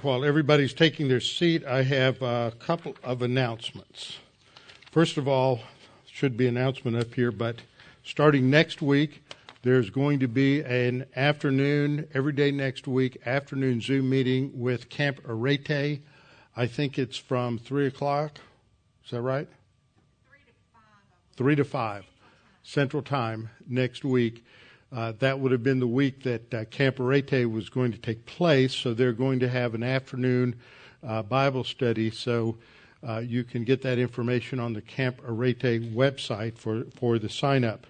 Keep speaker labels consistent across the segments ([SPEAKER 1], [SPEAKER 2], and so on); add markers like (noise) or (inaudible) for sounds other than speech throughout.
[SPEAKER 1] right, while everybody's taking their seat, I have a couple of announcements. First of all, should be an announcement up here, but starting next week, there's going to be an afternoon, every day next week, afternoon Zoom meeting with Camp Arete. I think it's from 3 o'clock. Is that right? 3 to 5. 3 to 5 Central Time next week. Uh, that would have been the week that uh, Camp Arete was going to take place, so they're going to have an afternoon uh, Bible study. So uh, you can get that information on the Camp Arete website for, for the sign up.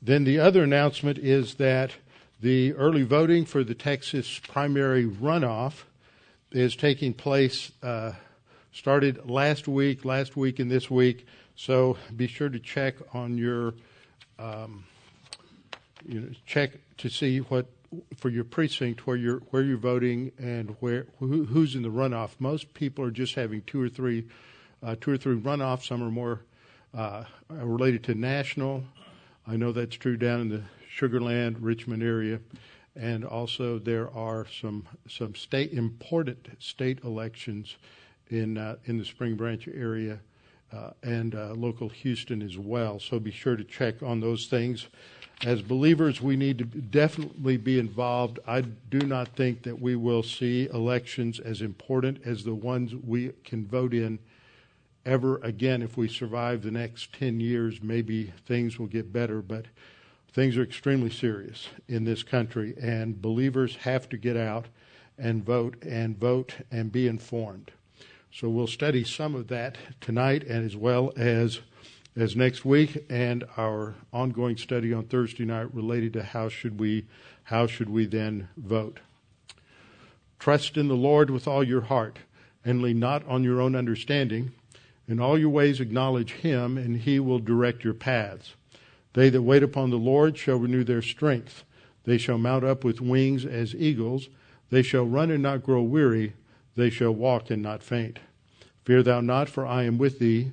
[SPEAKER 1] Then the other announcement is that the early voting for the Texas primary runoff is taking place, uh, started last week, last week, and this week. So be sure to check on your. Um, you know, check to see what for your precinct where you're where you're voting and where who, who's in the runoff. Most people are just having two or three, uh, two or three runoffs. Some are more uh, related to national. I know that's true down in the Sugarland, Richmond area, and also there are some some state important state elections in uh, in the Spring Branch area. Uh, and uh, local Houston as well. So be sure to check on those things as believers, we need to definitely be involved. I do not think that we will see elections as important as the ones we can vote in ever again. If we survive the next 10 years, maybe things will get better, but things are extremely serious in this country, and believers have to get out and vote and vote and be informed. So we'll study some of that tonight and as well as as next week and our ongoing study on Thursday night related to how should we how should we then vote. Trust in the Lord with all your heart and lean not on your own understanding. In all your ways acknowledge him and he will direct your paths. They that wait upon the Lord shall renew their strength. They shall mount up with wings as eagles. They shall run and not grow weary. They shall walk and not faint. Fear thou not, for I am with thee.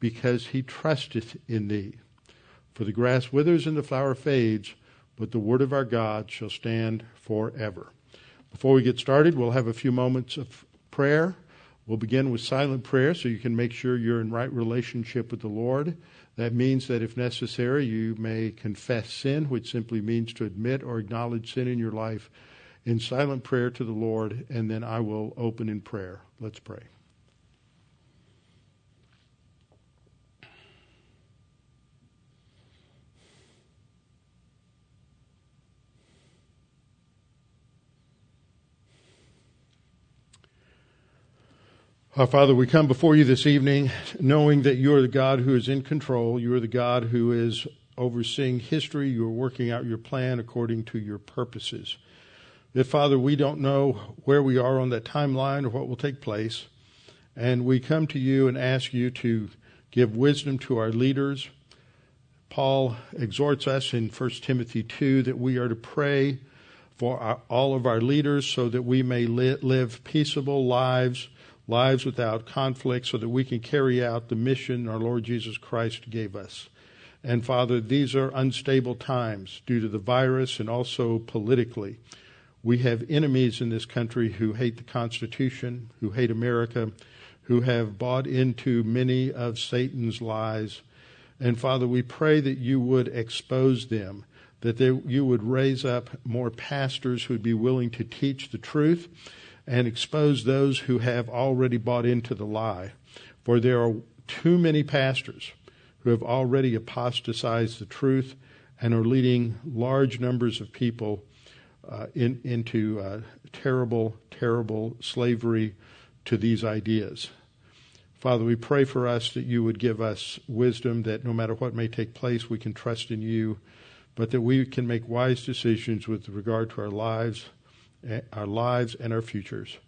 [SPEAKER 1] because he trusteth in thee. For the grass withers and the flower fades, but the word of our God shall stand forever. Before we get started, we'll have a few moments of prayer. We'll begin with silent prayer so you can make sure you're in right relationship with the Lord. That means that if necessary, you may confess sin, which simply means to admit or acknowledge sin in your life in silent prayer to the Lord, and then I will open in prayer. Let's pray. Our Father, we come before you this evening knowing that you are the God who is in control. You are the God who is overseeing history. You are working out your plan according to your purposes. That, Father, we don't know where we are on that timeline or what will take place. And we come to you and ask you to give wisdom to our leaders. Paul exhorts us in 1 Timothy 2 that we are to pray for our, all of our leaders so that we may li- live peaceable lives lives without conflict, so that we can carry out the mission our Lord Jesus Christ gave us. And Father, these are unstable times due to the virus and also politically. We have enemies in this country who hate the Constitution, who hate America, who have bought into many of Satan's lies. And Father, we pray that you would expose them, that they, you would raise up more pastors who would be willing to teach the truth and expose those who have already bought into the lie. For there are too many pastors who have already apostatized the truth and are leading large numbers of people uh, in, into uh, terrible, terrible slavery to these ideas. Father, we pray for us that you would give us wisdom that no matter what may take place, we can trust in you, but that we can make wise decisions with regard to our lives Eh, our lives and our futures.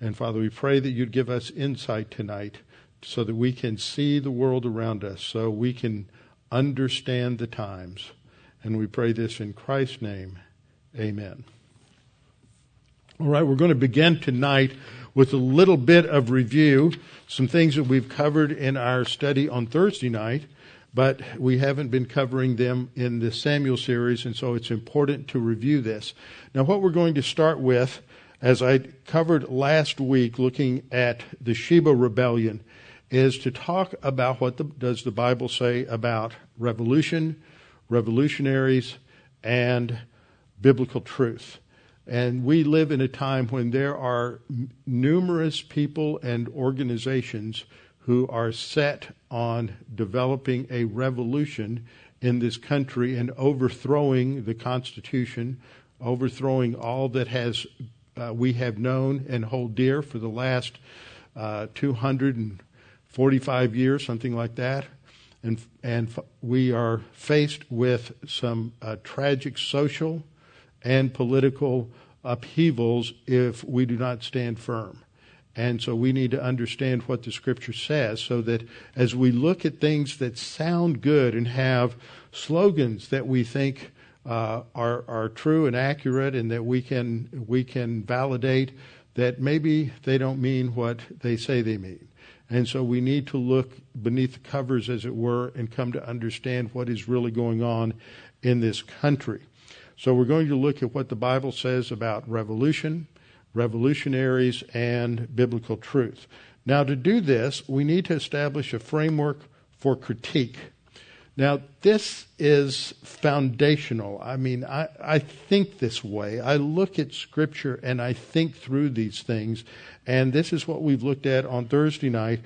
[SPEAKER 1] And Father, we pray that you'd give us insight tonight so that we can see the world around us, so we can understand the times. And we pray this in Christ's name. Amen. All right, we're going to begin tonight with a little bit of review, some things that we've covered in our study on Thursday night, but we haven't been covering them in the Samuel series, and so it's important to review this. Now, what we're going to start with, as I covered last week, looking at the Sheba rebellion, is to talk about what the, does the Bible say about revolution, revolutionaries, and biblical truth. And we live in a time when there are numerous people and organizations who are set on developing a revolution in this country and overthrowing the Constitution, overthrowing all that has uh, we have known and hold dear for the last uh, 245 years, something like that. And, and we are faced with some uh, tragic social and political upheavals if we do not stand firm. And so we need to understand what the scripture says so that as we look at things that sound good and have slogans that we think uh, are, are true and accurate and that we can, we can validate that maybe they don't mean what they say they mean. And so we need to look beneath the covers, as it were, and come to understand what is really going on in this country. So we're going to look at what the Bible says about revolution, revolutionaries, and biblical truth. Now, to do this, we need to establish a framework for critique. Now, this is foundational. I mean, I, I think this way. I look at Scripture and I think through these things. And this is what we've looked at on Thursday night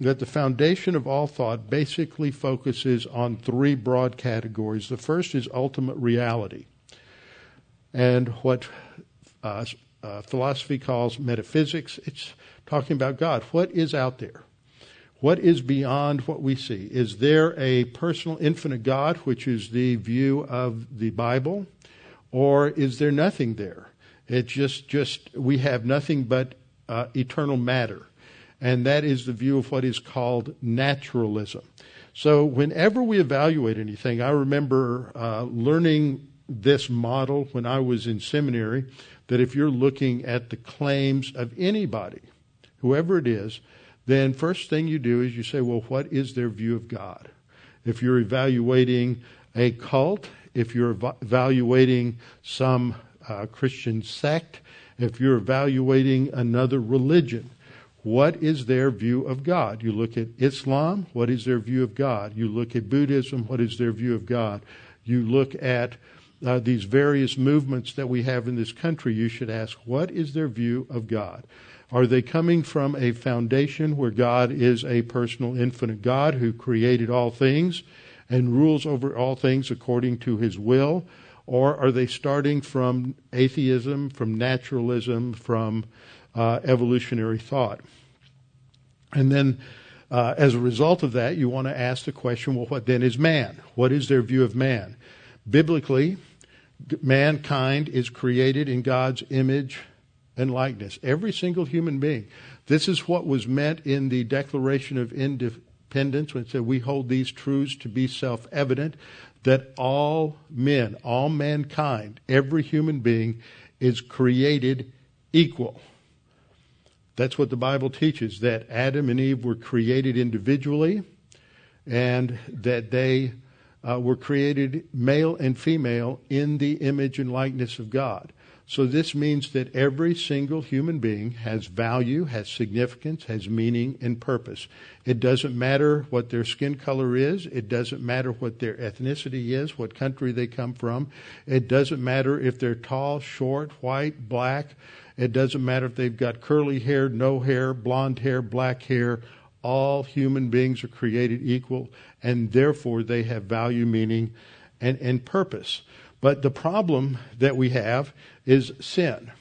[SPEAKER 1] that the foundation of all thought basically focuses on three broad categories. The first is ultimate reality, and what uh, uh, philosophy calls metaphysics. It's talking about God. What is out there? What is beyond what we see? Is there a personal, infinite God, which is the view of the Bible, or is there nothing there? It's just, just we have nothing but uh, eternal matter, and that is the view of what is called naturalism. So, whenever we evaluate anything, I remember uh, learning this model when I was in seminary that if you're looking at the claims of anybody, whoever it is, then first thing you do is you say, well, what is their view of God? If you're evaluating a cult, if you're evaluating some uh, Christian sect, if you're evaluating another religion, what is their view of God? You look at Islam, what is their view of God? You look at Buddhism, what is their view of God? You look at uh, these various movements that we have in this country, you should ask, what is their view of God? Are they coming from a foundation where God is a personal, infinite God who created all things and rules over all things according to his will? Or are they starting from atheism, from naturalism, from uh, evolutionary thought? And then, uh, as a result of that, you want to ask the question well, what then is man? What is their view of man? Biblically, mankind is created in God's image and likeness. Every single human being. This is what was meant in the Declaration of Independence when it said, We hold these truths to be self evident that all men, all mankind, every human being is created equal. That's what the Bible teaches that Adam and Eve were created individually and that they uh, were created male and female in the image and likeness of God. So this means that every single human being has value, has significance, has meaning and purpose. It doesn't matter what their skin color is. It doesn't matter what their ethnicity is, what country they come from. It doesn't matter if they're tall, short, white, black. It doesn't matter if they've got curly hair, no hair, blonde hair, black hair. All human beings are created equal and therefore they have value, meaning, and, and purpose. But the problem that we have is sin.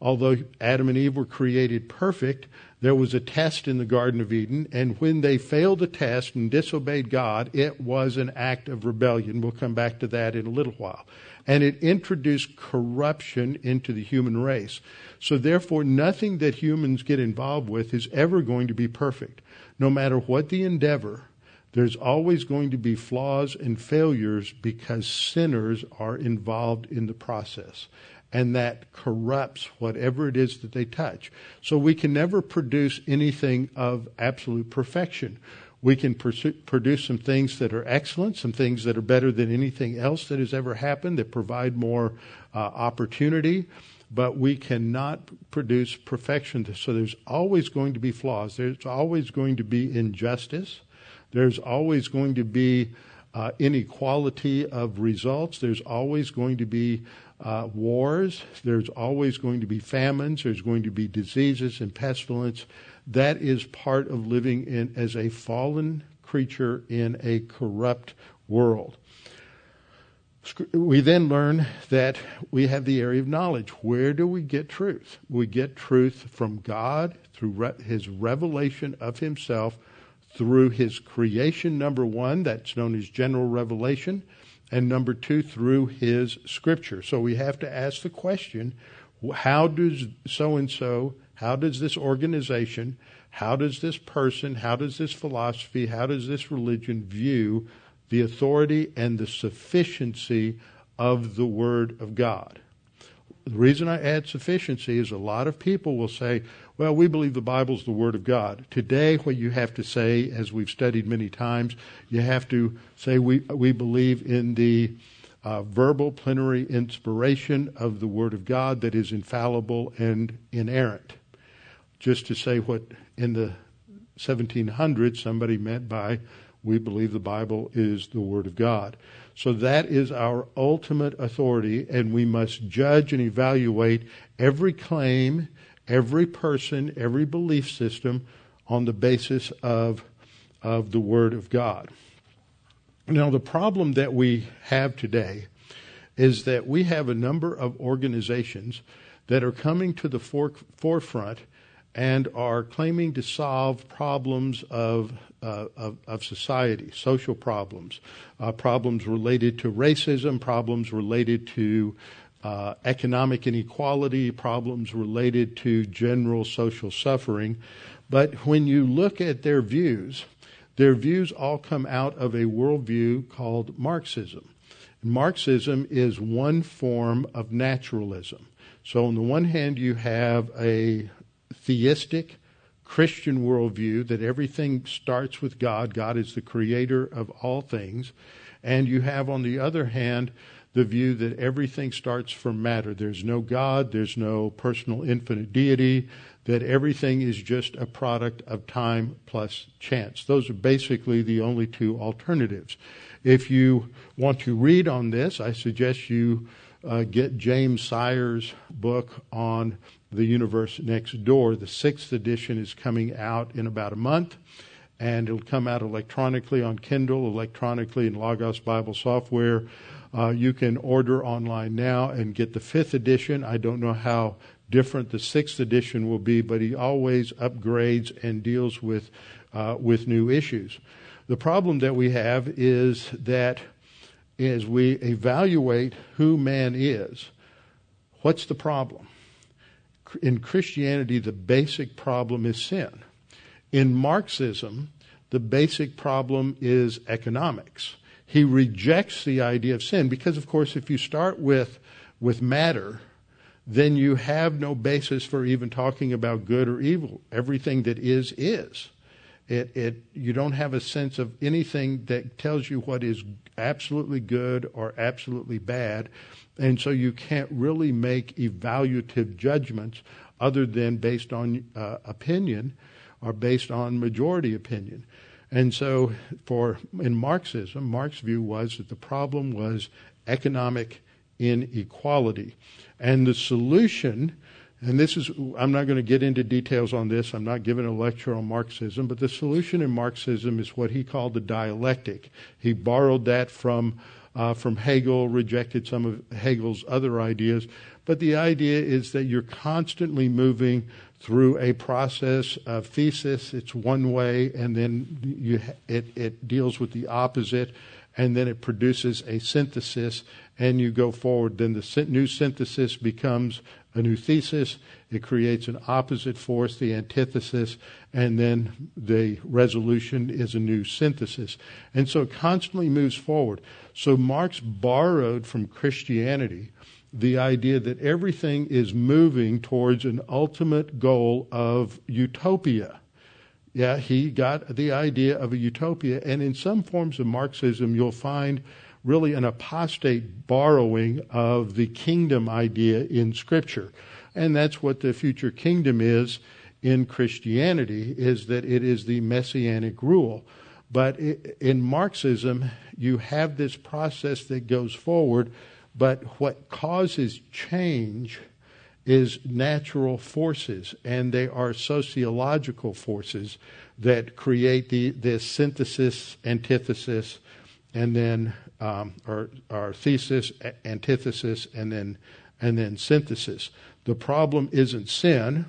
[SPEAKER 1] although Adam and Eve were created perfect, there was a test in the Garden of Eden, and when they failed the test and disobeyed God, it was an act of rebellion. We'll come back to that in a little while. And it introduced corruption into the human race. So therefore, nothing that humans get involved with is ever going to be perfect. No matter what the endeavor, there's always going to be flaws and failures because sinners are involved in the process and that corrupts whatever it is that they touch. So we can never produce anything of absolute perfection. We can pursue, produce some things that are excellent, some things that are better than anything else that has ever happened, that provide more uh, opportunity, but we cannot produce perfection. So there's always going to be flaws. There's always going to be injustice. There's always going to be uh, inequality of results. There's always going to be uh, wars. There's always going to be famines. There's going to be diseases and pestilence. That is part of living in as a fallen creature in a corrupt world. We then learn that we have the area of knowledge. Where do we get truth? We get truth from God through re- His revelation of Himself, through His creation, number one, that's known as general revelation and number two, through his scripture. So we have to ask the question how does so and so, how does this organization, how does this person, how does this philosophy, how does this religion view the authority and the sufficiency of the Word of God? The reason I add sufficiency is a lot of people will say, well, we believe the Bible is the Word of God. Today, what you have to say, as we've studied many times, you have to say we, we believe in the uh, verbal plenary inspiration of the Word of God that is infallible and inerrant. Just to say what in the 1700s somebody meant by we believe the Bible is the Word of God. So that is our ultimate authority, and we must judge and evaluate every claim every person, every belief system on the basis of, of the Word of God. Now, the problem that we have today is that we have a number of organizations that are coming to the for- forefront and are claiming to solve problems of, uh, of, of, society, social problems, uh, problems related to racism, problems related to uh, economic inequality, problems related to general social suffering. But when you look at their views, their views all come out of a worldview called Marxism. Marxism is one form of naturalism. So, on the one hand, you have a theistic Christian worldview that everything starts with God, God is the creator of all things. And you have, on the other hand, the view that everything starts from matter. There's no God, there's no personal infinite deity, that everything is just a product of time plus chance. Those are basically the only two alternatives. If you want to read on this, I suggest you uh, get James Sire's book on the universe next door. The sixth edition is coming out in about a month, and it'll come out electronically on Kindle, electronically in Logos Bible software. Uh, you can order online now and get the fifth edition. I don't know how different the sixth edition will be, but he always upgrades and deals with uh, with new issues. The problem that we have is that as we evaluate who man is, what's the problem? In Christianity, the basic problem is sin. In Marxism, the basic problem is economics he rejects the idea of sin because, of course, if you start with, with matter, then you have no basis for even talking about good or evil. Everything that is, is. It, it, you don't have a sense of anything that tells you what is absolutely good or absolutely bad. And so you can't really make evaluative judgments other than based on uh, opinion or based on majority opinion. And so, for in Marxism, Marx's view was that the problem was economic inequality, and the solution. And this is, I'm not going to get into details on this. I'm not giving a lecture on Marxism, but the solution in Marxism is what he called the dialectic. He borrowed that from uh, from Hegel, rejected some of Hegel's other ideas. But the idea is that you're constantly moving through a process of thesis. It's one way, and then you, it, it deals with the opposite, and then it produces a synthesis, and you go forward. Then the new synthesis becomes a new thesis. It creates an opposite force, the antithesis, and then the resolution is a new synthesis. And so it constantly moves forward. So Marx borrowed from Christianity the idea that everything is moving towards an ultimate goal of utopia. Yeah, he got the idea of a utopia. And in some forms of Marxism, you'll find really an apostate borrowing of the kingdom idea in Scripture. And that's what the future kingdom is in Christianity, is that it is the messianic rule. But in Marxism, you have this process that goes forward, but what causes change is natural forces, and they are sociological forces that create the, this synthesis, antithesis, and then um, or, or thesis, antithesis, and then and then synthesis. The problem isn't sin.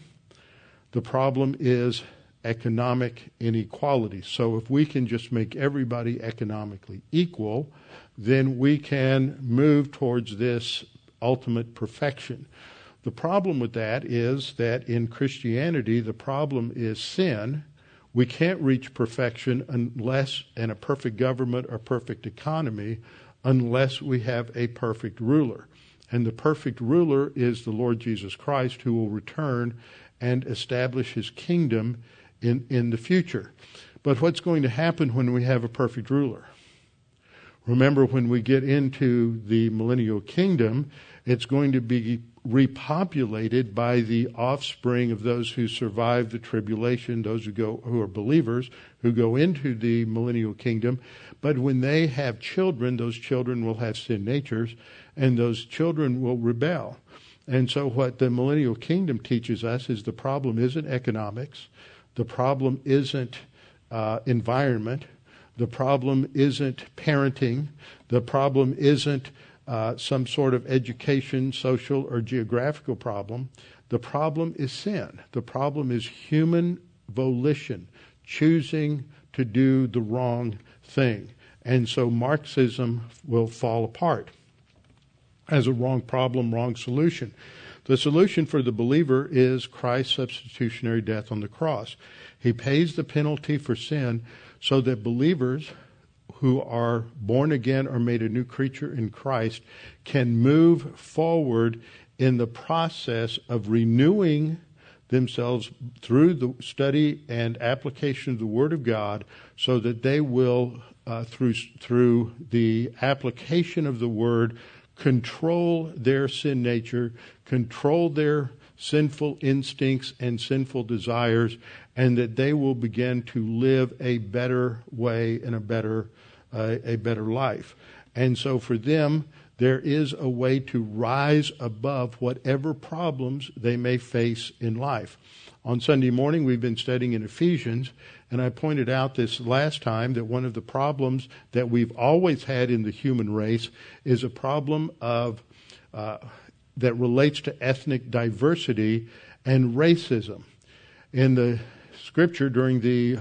[SPEAKER 1] The problem is economic inequality. So if we can just make everybody economically equal, then we can move towards this ultimate perfection. The problem with that is that in Christianity, the problem is sin, we can't reach perfection unless, and a perfect government or perfect economy, unless we have a perfect ruler. And the perfect ruler is the Lord Jesus Christ, who will return and establish his kingdom in, in the future. But what's going to happen when we have a perfect ruler? Remember, when we get into the millennial kingdom, it's going to be repopulated by the offspring of those who survive the tribulation, those who go who are believers who go into the millennial kingdom. But when they have children, those children will have sin natures, and those children will rebel. And so, what the millennial kingdom teaches us is the problem isn't economics, the problem isn't uh, environment, the problem isn't parenting, the problem isn't uh, some sort of education, social, or geographical problem. The problem is sin. The problem is human volition, choosing to do the wrong thing. And so Marxism will fall apart as a wrong problem, wrong solution. The solution for the believer is Christ's substitutionary death on the cross. He pays the penalty for sin so that believers who are born again or made a new creature in Christ can move forward in the process of renewing themselves through the study and application of the Word of God so that they will, uh, through, through the application of the Word, control their sin nature, control their sinful instincts and sinful desires, and that they will begin to live a better way and a better a, a better life. And so for them, there is a way to rise above whatever problems they may face in life. On Sunday morning, we've been studying in Ephesians, and I pointed out this last time that one of the problems that we've always had in the human race is a problem of uh, that relates to ethnic diversity and racism. In the scripture during the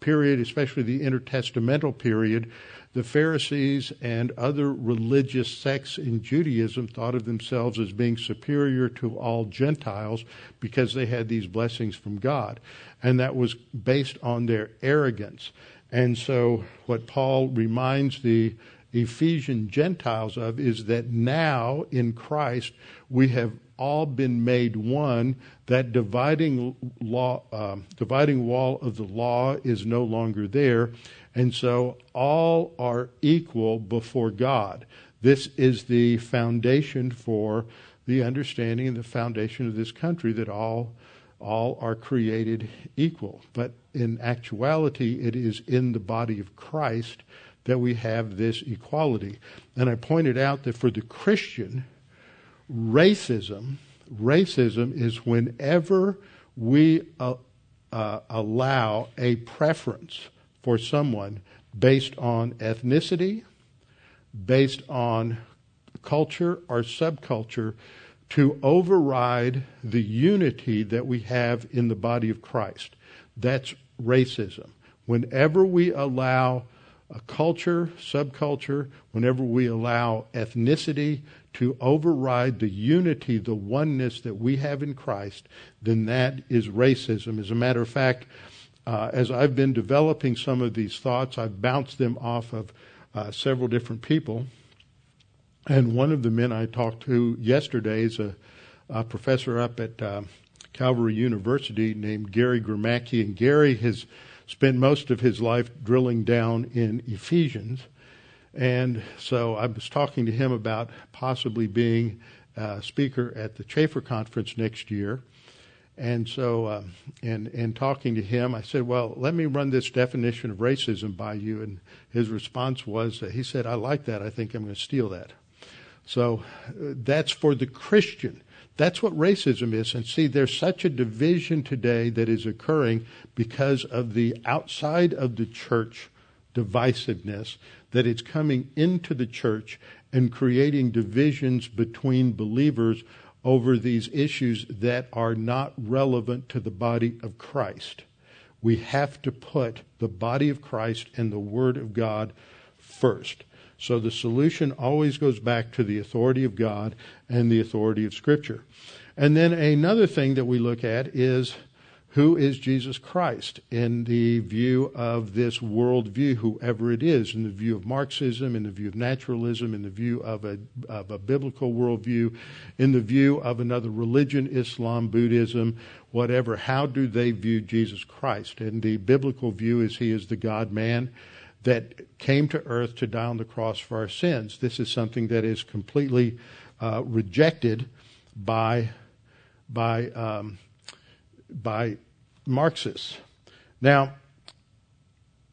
[SPEAKER 1] period, especially the intertestamental period, the Pharisees and other religious sects in Judaism thought of themselves as being superior to all Gentiles because they had these blessings from God. And that was based on their arrogance. And so, what Paul reminds the Ephesian Gentiles of is that now in Christ we have all been made one. That dividing law, um, dividing wall of the law is no longer there, and so all are equal before God. This is the foundation for the understanding and the foundation of this country that all all are created equal. But in actuality, it is in the body of Christ that we have this equality. And I pointed out that for the Christian, racism, racism is whenever we uh, uh, allow a preference for someone based on ethnicity, based on culture or subculture to override the unity that we have in the body of Christ. That's racism. Whenever we allow a culture, subculture, whenever we allow ethnicity to override the unity, the oneness that we have in Christ, then that is racism. As a matter of fact, uh, as I've been developing some of these thoughts, I've bounced them off of uh, several different people. And one of the men I talked to yesterday is a, a professor up at uh, Calvary University named Gary Gromacki. And Gary has spent most of his life drilling down in Ephesians. And so I was talking to him about possibly being a speaker at the Chafer Conference next year. And so, uh, and and talking to him, I said, "Well, let me run this definition of racism by you." And his response was, uh, he said, "I like that. I think I'm going to steal that." So uh, that's for the Christian. That's what racism is. And see, there's such a division today that is occurring because of the outside of the church divisiveness that it's coming into the church and creating divisions between believers over these issues that are not relevant to the body of Christ. We have to put the body of Christ and the Word of God first. So the solution always goes back to the authority of God and the authority of Scripture. And then another thing that we look at is who is Jesus Christ in the view of this worldview, whoever it is, in the view of Marxism, in the view of naturalism, in the view of a, of a biblical worldview, in the view of another religion, Islam, Buddhism, whatever. How do they view Jesus Christ? And the biblical view is he is the God man that came to earth to die on the cross for our sins. This is something that is completely uh, rejected by by um, by Marxists. Now,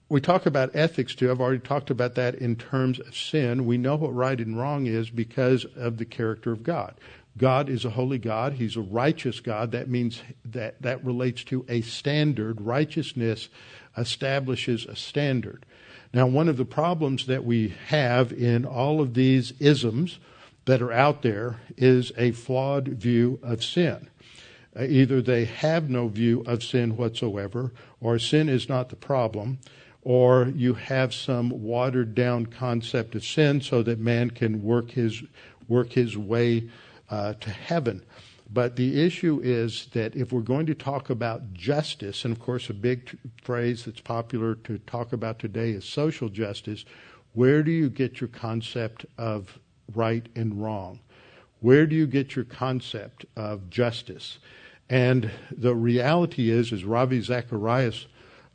[SPEAKER 1] we talk about ethics too. I've already talked about that in terms of sin. We know what right and wrong is because of the character of God. God is a holy God. He's a righteous God. That means that that relates to a standard. Righteousness establishes a standard. Now, one of the problems that we have in all of these isms that are out there is a flawed view of sin. Uh, either they have no view of sin whatsoever, or sin is not the problem, or you have some watered down concept of sin so that man can work his work his way uh, to heaven. But the issue is that if we're going to talk about justice, and of course, a big phrase that's popular to talk about today is social justice, where do you get your concept of right and wrong? Where do you get your concept of justice? And the reality is, as Ravi Zacharias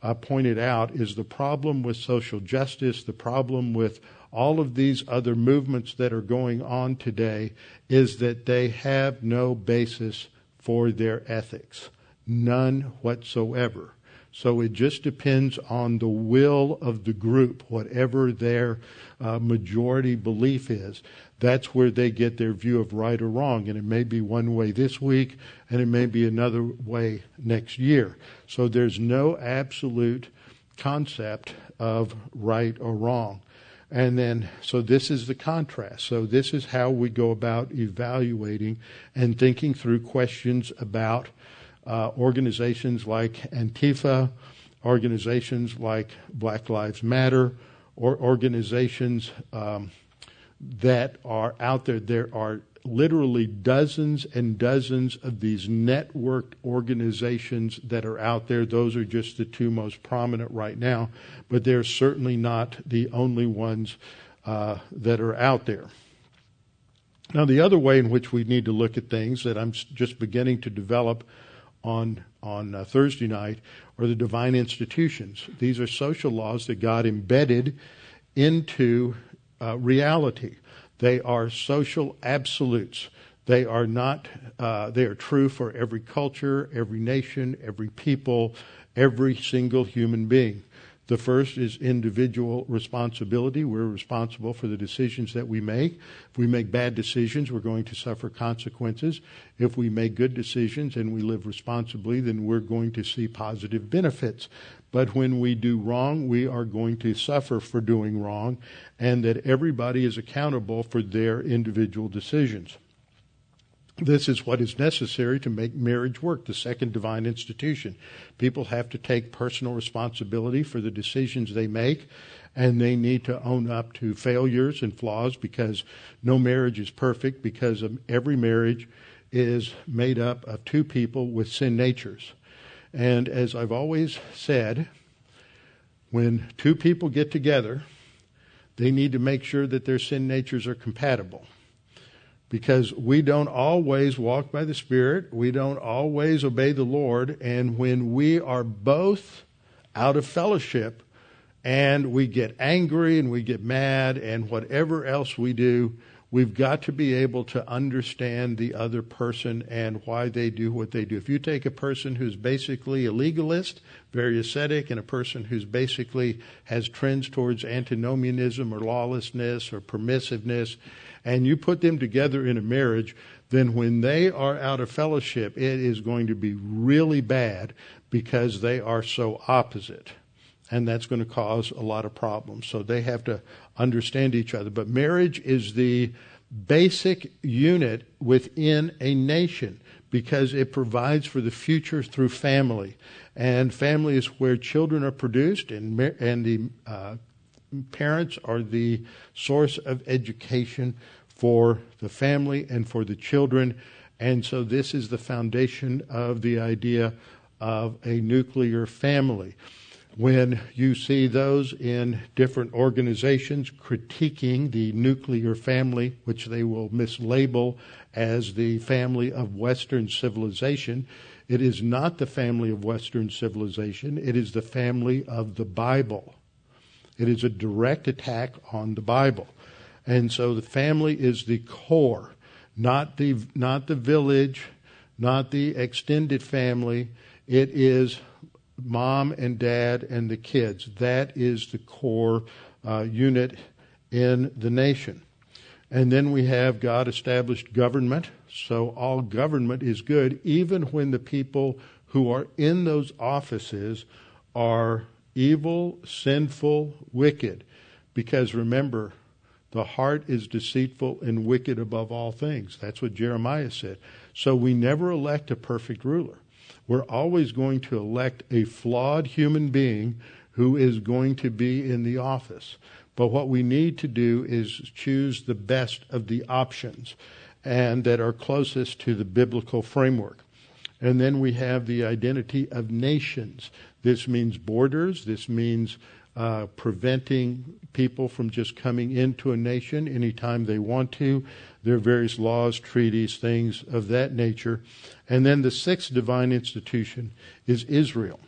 [SPEAKER 1] uh, pointed out, is the problem with social justice, the problem with all of these other movements that are going on today is that they have no basis for their ethics. None whatsoever. So it just depends on the will of the group, whatever their uh, majority belief is. That's where they get their view of right or wrong. And it may be one way this week, and it may be another way next year. So there's no absolute concept of right or wrong. And then, so this is the contrast. So this is how we go about evaluating and thinking through questions about uh, organizations like Antifa, organizations like Black Lives Matter, or organizations um, that are out there. There are literally dozens and dozens of these networked organizations that are out there. Those are just the two most prominent right now, but they're certainly not the only ones uh, that are out there. Now, the other way in which we need to look at things that I'm just beginning to develop on on uh, Thursday night are the divine institutions. These are social laws that God embedded into uh, reality. They are social absolutes. They are not, uh, they are true for every culture, every nation, every people, every single human being. The first is individual responsibility. We're responsible for the decisions that we make. If we make bad decisions, we're going to suffer consequences. If we make good decisions and we live responsibly, then we're going to see positive benefits. But when we do wrong, we are going to suffer for doing wrong, and that everybody is accountable for their individual decisions. This is what is necessary to make marriage work, the second divine institution. People have to take personal responsibility for the decisions they make, and they need to own up to failures and flaws because no marriage is perfect, because every marriage is made up of two people with sin natures. And as I've always said, when two people get together, they need to make sure that their sin natures are compatible because we don't always walk by the Spirit, we don't always obey the Lord, and when we are both out of fellowship and we get angry and we get mad and whatever else we do, we've got to be able to understand the other person and why they do what they do. If you take a person who's basically a legalist, very ascetic, and a person who's basically has trends towards antinomianism or lawlessness or permissiveness, and you put them together in a marriage, then when they are out of fellowship, it is going to be really bad because they are so opposite. And that's going to cause a lot of problems. So they have to understand each other. But marriage is the basic unit within a nation because it provides for the future through family. And family is where children are produced, and, and the uh, parents are the source of education for the family and for the children. And so this is the foundation of the idea of a nuclear family. When you see those in different organizations critiquing the nuclear family, which they will mislabel as the family of Western civilization, it is not the family of Western civilization, it is the family of the Bible. It is a direct attack on the Bible. And so the family is the core, not the, not the village, not the extended family. It is mom and dad and the kids. That is the core uh, unit in the nation. And then we have God established government. So all government is good, even when the people who are in those offices are evil, sinful, wicked. Because remember, the heart is deceitful and wicked above all things. That's what Jeremiah said. So we never elect a perfect ruler. We're always going to elect a flawed human being who is going to be in the office. But what we need to do is choose the best of the options and that are closest to the biblical framework. And then we have the identity of nations. This means borders. This means uh, preventing people from just coming into a nation anytime they want to. There are various laws, treaties, things of that nature. And then the sixth divine institution is Israel.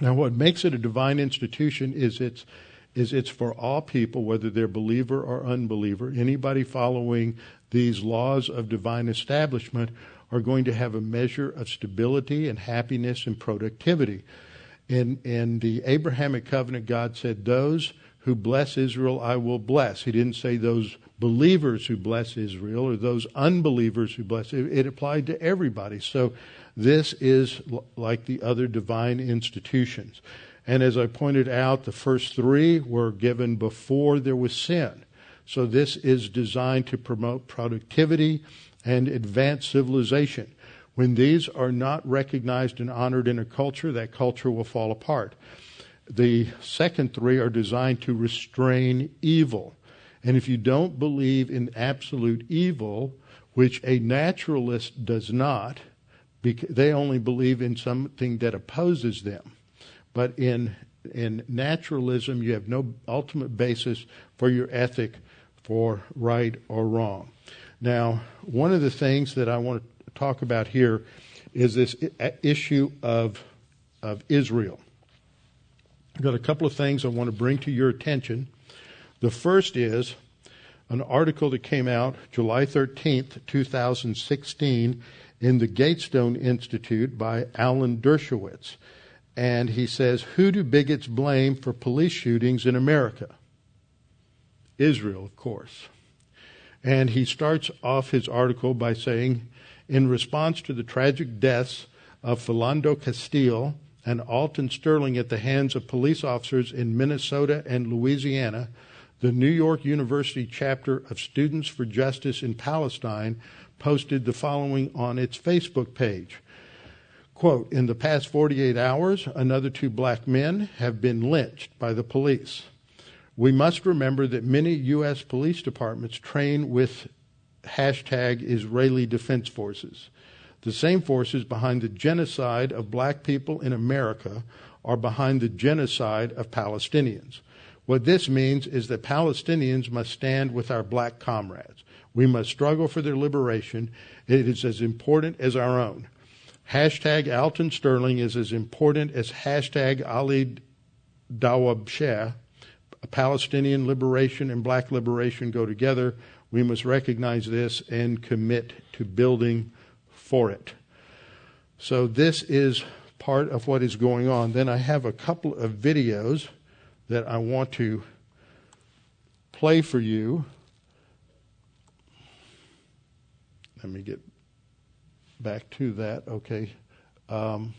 [SPEAKER 1] Now, what makes it a divine institution is it's is it's for all people, whether they're believer or unbeliever. Anybody following these laws of divine establishment are going to have a measure of stability and happiness and productivity. In, in the Abrahamic covenant, God said, Those who bless Israel, I will bless. He didn't say those believers who bless Israel or those unbelievers who bless it. It applied to everybody. So this is like the other divine institutions. And as I pointed out, the first three were given before there was sin. So this is designed to promote productivity and advanced civilization. When these are not recognized and honored in a culture, that culture will fall apart. The second three are designed to restrain evil. And if you don't believe in absolute evil, which a naturalist does not, they only believe in something that opposes them. But in in naturalism, you have no ultimate basis for your ethic for right or wrong. Now, one of the things that I want to talk about here is this issue of, of Israel. I've got a couple of things I want to bring to your attention. The first is an article that came out July 13th, 2016, in the Gatestone Institute by Alan Dershowitz. and he says, Who do bigots blame for police shootings in America? Israel, of course. And he starts off his article by saying, In response to the tragic deaths of Philando Castile and Alton Sterling at the hands of police officers in Minnesota and Louisiana, the New York University chapter of Students for Justice in Palestine posted the following on its Facebook page. Quote, in the past 48 hours, another two black men have been lynched by the police. We must remember that many U.S. police departments train with hashtag Israeli Defense Forces. The same forces behind the genocide of black people in America are behind the genocide of Palestinians. What this means is that Palestinians must stand with our black comrades. We must struggle for their liberation. It is as important as our own. Hashtag Alton Sterling is as important as hashtag Ali Dawabsheh. Palestinian liberation and black liberation go together. We must recognize this and commit to building for it. So, this is part of what is going on. Then I have a couple of videos that I want to play for you. Let me get back to that. Okay. Um,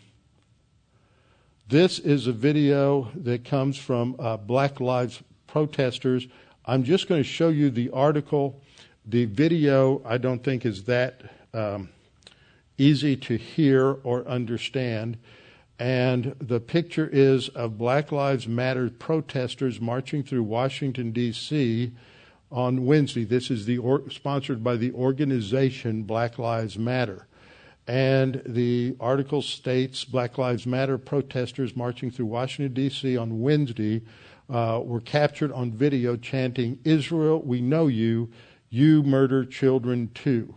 [SPEAKER 1] this is a video that comes from uh, Black Lives protesters. I'm just going to show you the article. The video, I don't think, is that um, easy to hear or understand. And the picture is of Black Lives Matter protesters marching through Washington, D.C. on Wednesday. This is the or- sponsored by the organization Black Lives Matter. And the article states Black Lives Matter protesters marching through Washington, D.C. on Wednesday uh, were captured on video chanting, Israel, we know you, you murder children too.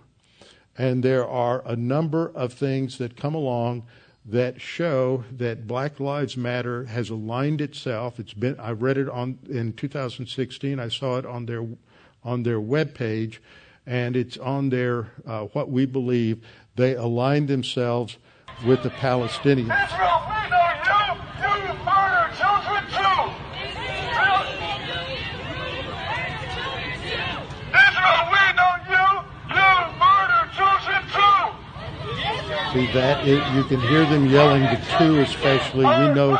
[SPEAKER 1] And there are a number of things that come along that show that Black Lives Matter has aligned itself. It's been I read it on in 2016. I saw it on their on their web page, and it's on their uh, what we believe they aligned themselves with the Palestinians.
[SPEAKER 2] Israel, we know you. You murder children too. Israel, we know you. You murder children too.
[SPEAKER 1] See that it, you can hear them yelling the two especially. We know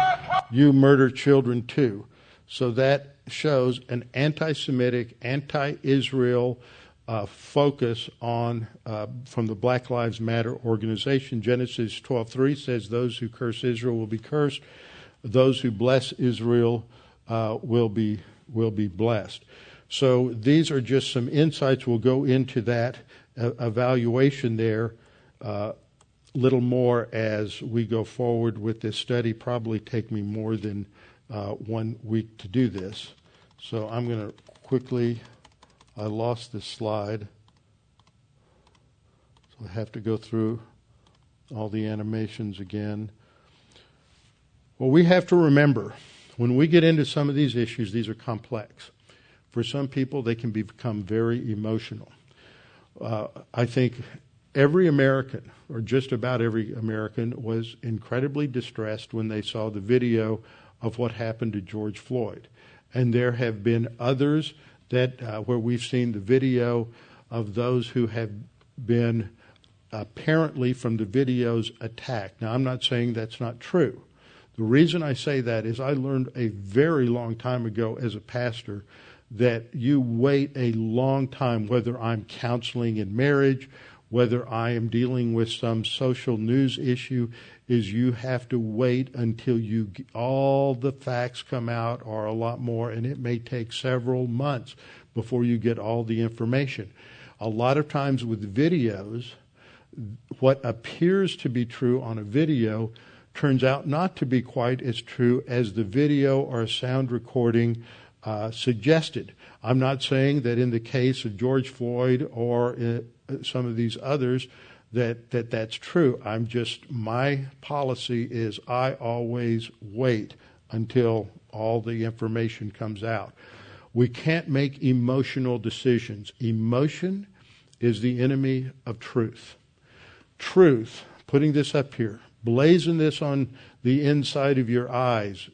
[SPEAKER 1] you murder children too. So that shows an anti-Semitic, anti-Israel uh, focus on uh, from the Black Lives Matter organization. Genesis 12:3 says, "Those who curse Israel will be cursed; those who bless Israel uh, will be will be blessed." So these are just some insights. We'll go into that uh, evaluation there uh, little more as we go forward with this study. Probably take me more than uh, one week to do this. So I'm going to quickly. I lost this slide, so I have to go through all the animations again. Well, we have to remember when we get into some of these issues, these are complex. For some people, they can become very emotional. Uh, I think every American, or just about every American, was incredibly distressed when they saw the video of what happened to George Floyd. And there have been others that uh, where we've seen the video of those who have been apparently from the videos attacked. Now, I'm not saying that's not true. The reason I say that is I learned a very long time ago as a pastor that you wait a long time, whether I'm counseling in marriage, whether I am dealing with some social news issue, is you have to wait until you all the facts come out or a lot more, and it may take several months before you get all the information. A lot of times with videos, what appears to be true on a video turns out not to be quite as true as the video or sound recording uh, suggested. I'm not saying that in the case of George Floyd or uh, some of these others that, that that's true. I'm just, my policy is I always wait until all the information comes out. We can't make emotional decisions. Emotion is the enemy of truth. Truth, putting this up here, blazon this on the inside of your eyes.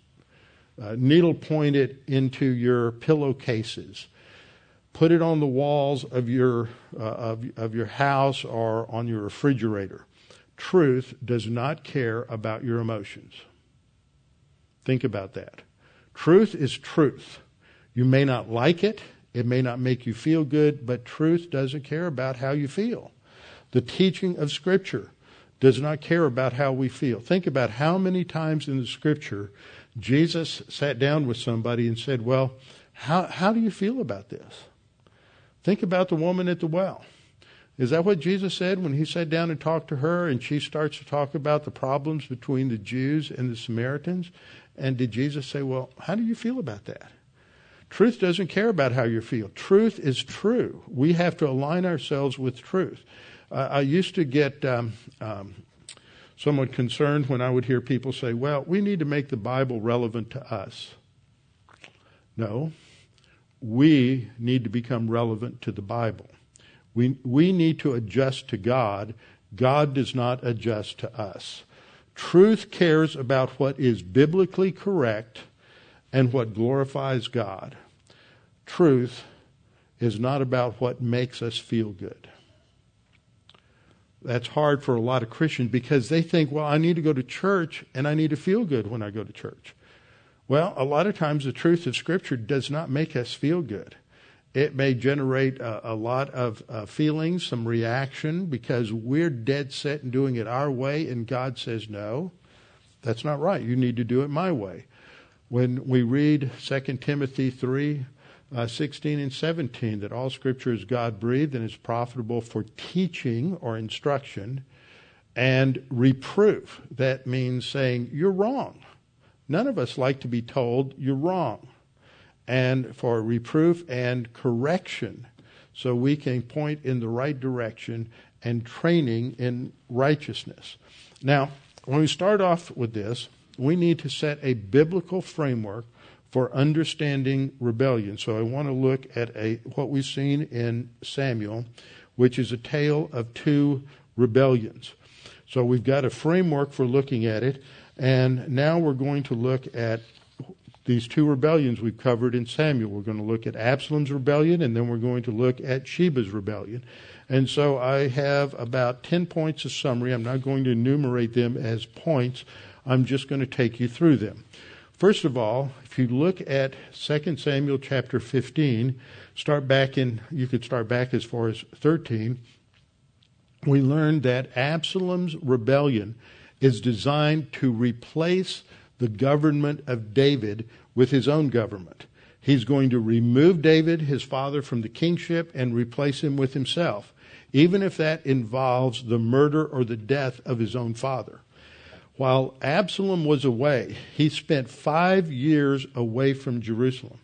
[SPEAKER 1] Uh, needle point it into your pillowcases. Put it on the walls of your, uh, of, of your house or on your refrigerator. Truth does not care about your emotions. Think about that. Truth is truth. You may not like it, it may not make you feel good, but truth doesn't care about how you feel. The teaching of Scripture does not care about how we feel. Think about how many times in the Scripture Jesus sat down with somebody and said, Well, how, how do you feel about this? Think about the woman at the well. Is that what Jesus said when he sat down and talked to her and she starts to talk about the problems between the Jews and the Samaritans? And did Jesus say, Well, how do you feel about that? Truth doesn't care about how you feel. Truth is true. We have to align ourselves with truth. Uh, I used to get um, um, somewhat concerned when I would hear people say, well, we need to make the Bible relevant to us. No, we need to become relevant to the Bible. We, we need to adjust to God. God does not adjust to us. Truth cares about what is biblically correct and what glorifies God. Truth is not about what makes us feel good. That's hard for a lot of Christians because they think, well, I need to go to church and I need to feel good when I go to church. Well, a lot of times the truth of Scripture does not make us feel good. It may generate a, a lot of uh, feelings, some reaction, because we're dead set in doing it our way, and God says, no, that's not right. You need to do it my way. When we read 2 Timothy 3, uh, 16 and 17, that all scripture is God breathed and is profitable for teaching or instruction and reproof. That means saying, you're wrong. None of us like to be told you're wrong. And for reproof and correction, so we can point in the right direction and training in righteousness. Now, when we start off with this, we need to set a biblical framework for understanding rebellion. So I want to look at a what we've seen in Samuel, which is a tale of two rebellions. So we've got a framework for looking at it, and now we're going to look at these two rebellions we've covered in Samuel. We're going to look at Absalom's rebellion, and then we're going to look at Sheba's rebellion. And so I have about 10 points of summary. I'm not going to enumerate them as points. I'm just going to take you through them. First of all, if you look at 2 Samuel chapter 15, start back in, you could start back as far as 13, we learned that Absalom's rebellion is designed to replace the government of David with his own government. He's going to remove David, his father, from the kingship and replace him with himself, even if that involves the murder or the death of his own father. While Absalom was away, he spent five years away from Jerusalem.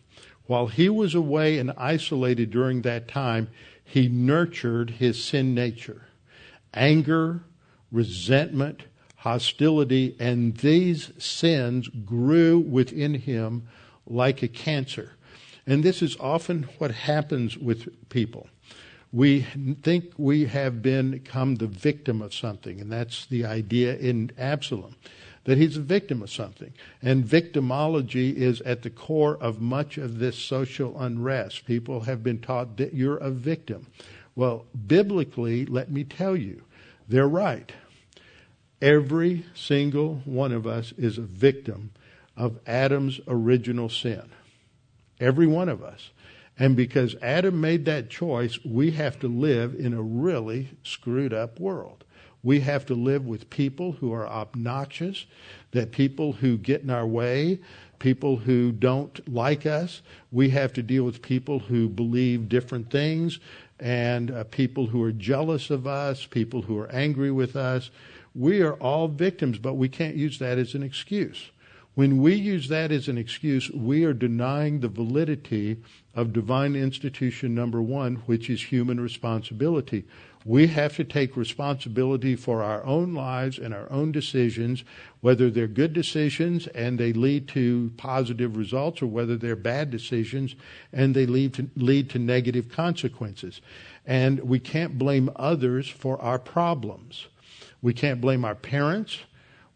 [SPEAKER 1] While he was away and isolated during that time, he nurtured his sin nature anger, resentment, hostility, and these sins grew within him like a cancer. And this is often what happens with people we think we have become the victim of something, and that's the idea in Absalom, that he's a victim of something. And victimology is at the core of much of this social unrest. People have been taught that you're a victim. Well, biblically, let me tell you, they're right. Every single one of us is a victim of Adam's original sin. Every one of us. And because Adam made that choice, we have to live in a really screwed up world. We have to live with people who are obnoxious, that people who get in our way, people who don't like us. We have to deal with people who believe different things and uh, people who are jealous of us, people who are angry with us. We are all victims, but we can't use that as an excuse. When we use that as an excuse, we are denying the validity of divine institution number one, which is human responsibility. We have to take responsibility for our own lives and our own decisions, whether they're good decisions and they lead to positive results or whether they're bad decisions and they lead to, lead to negative consequences. And we can't blame others for our problems. We can't blame our parents.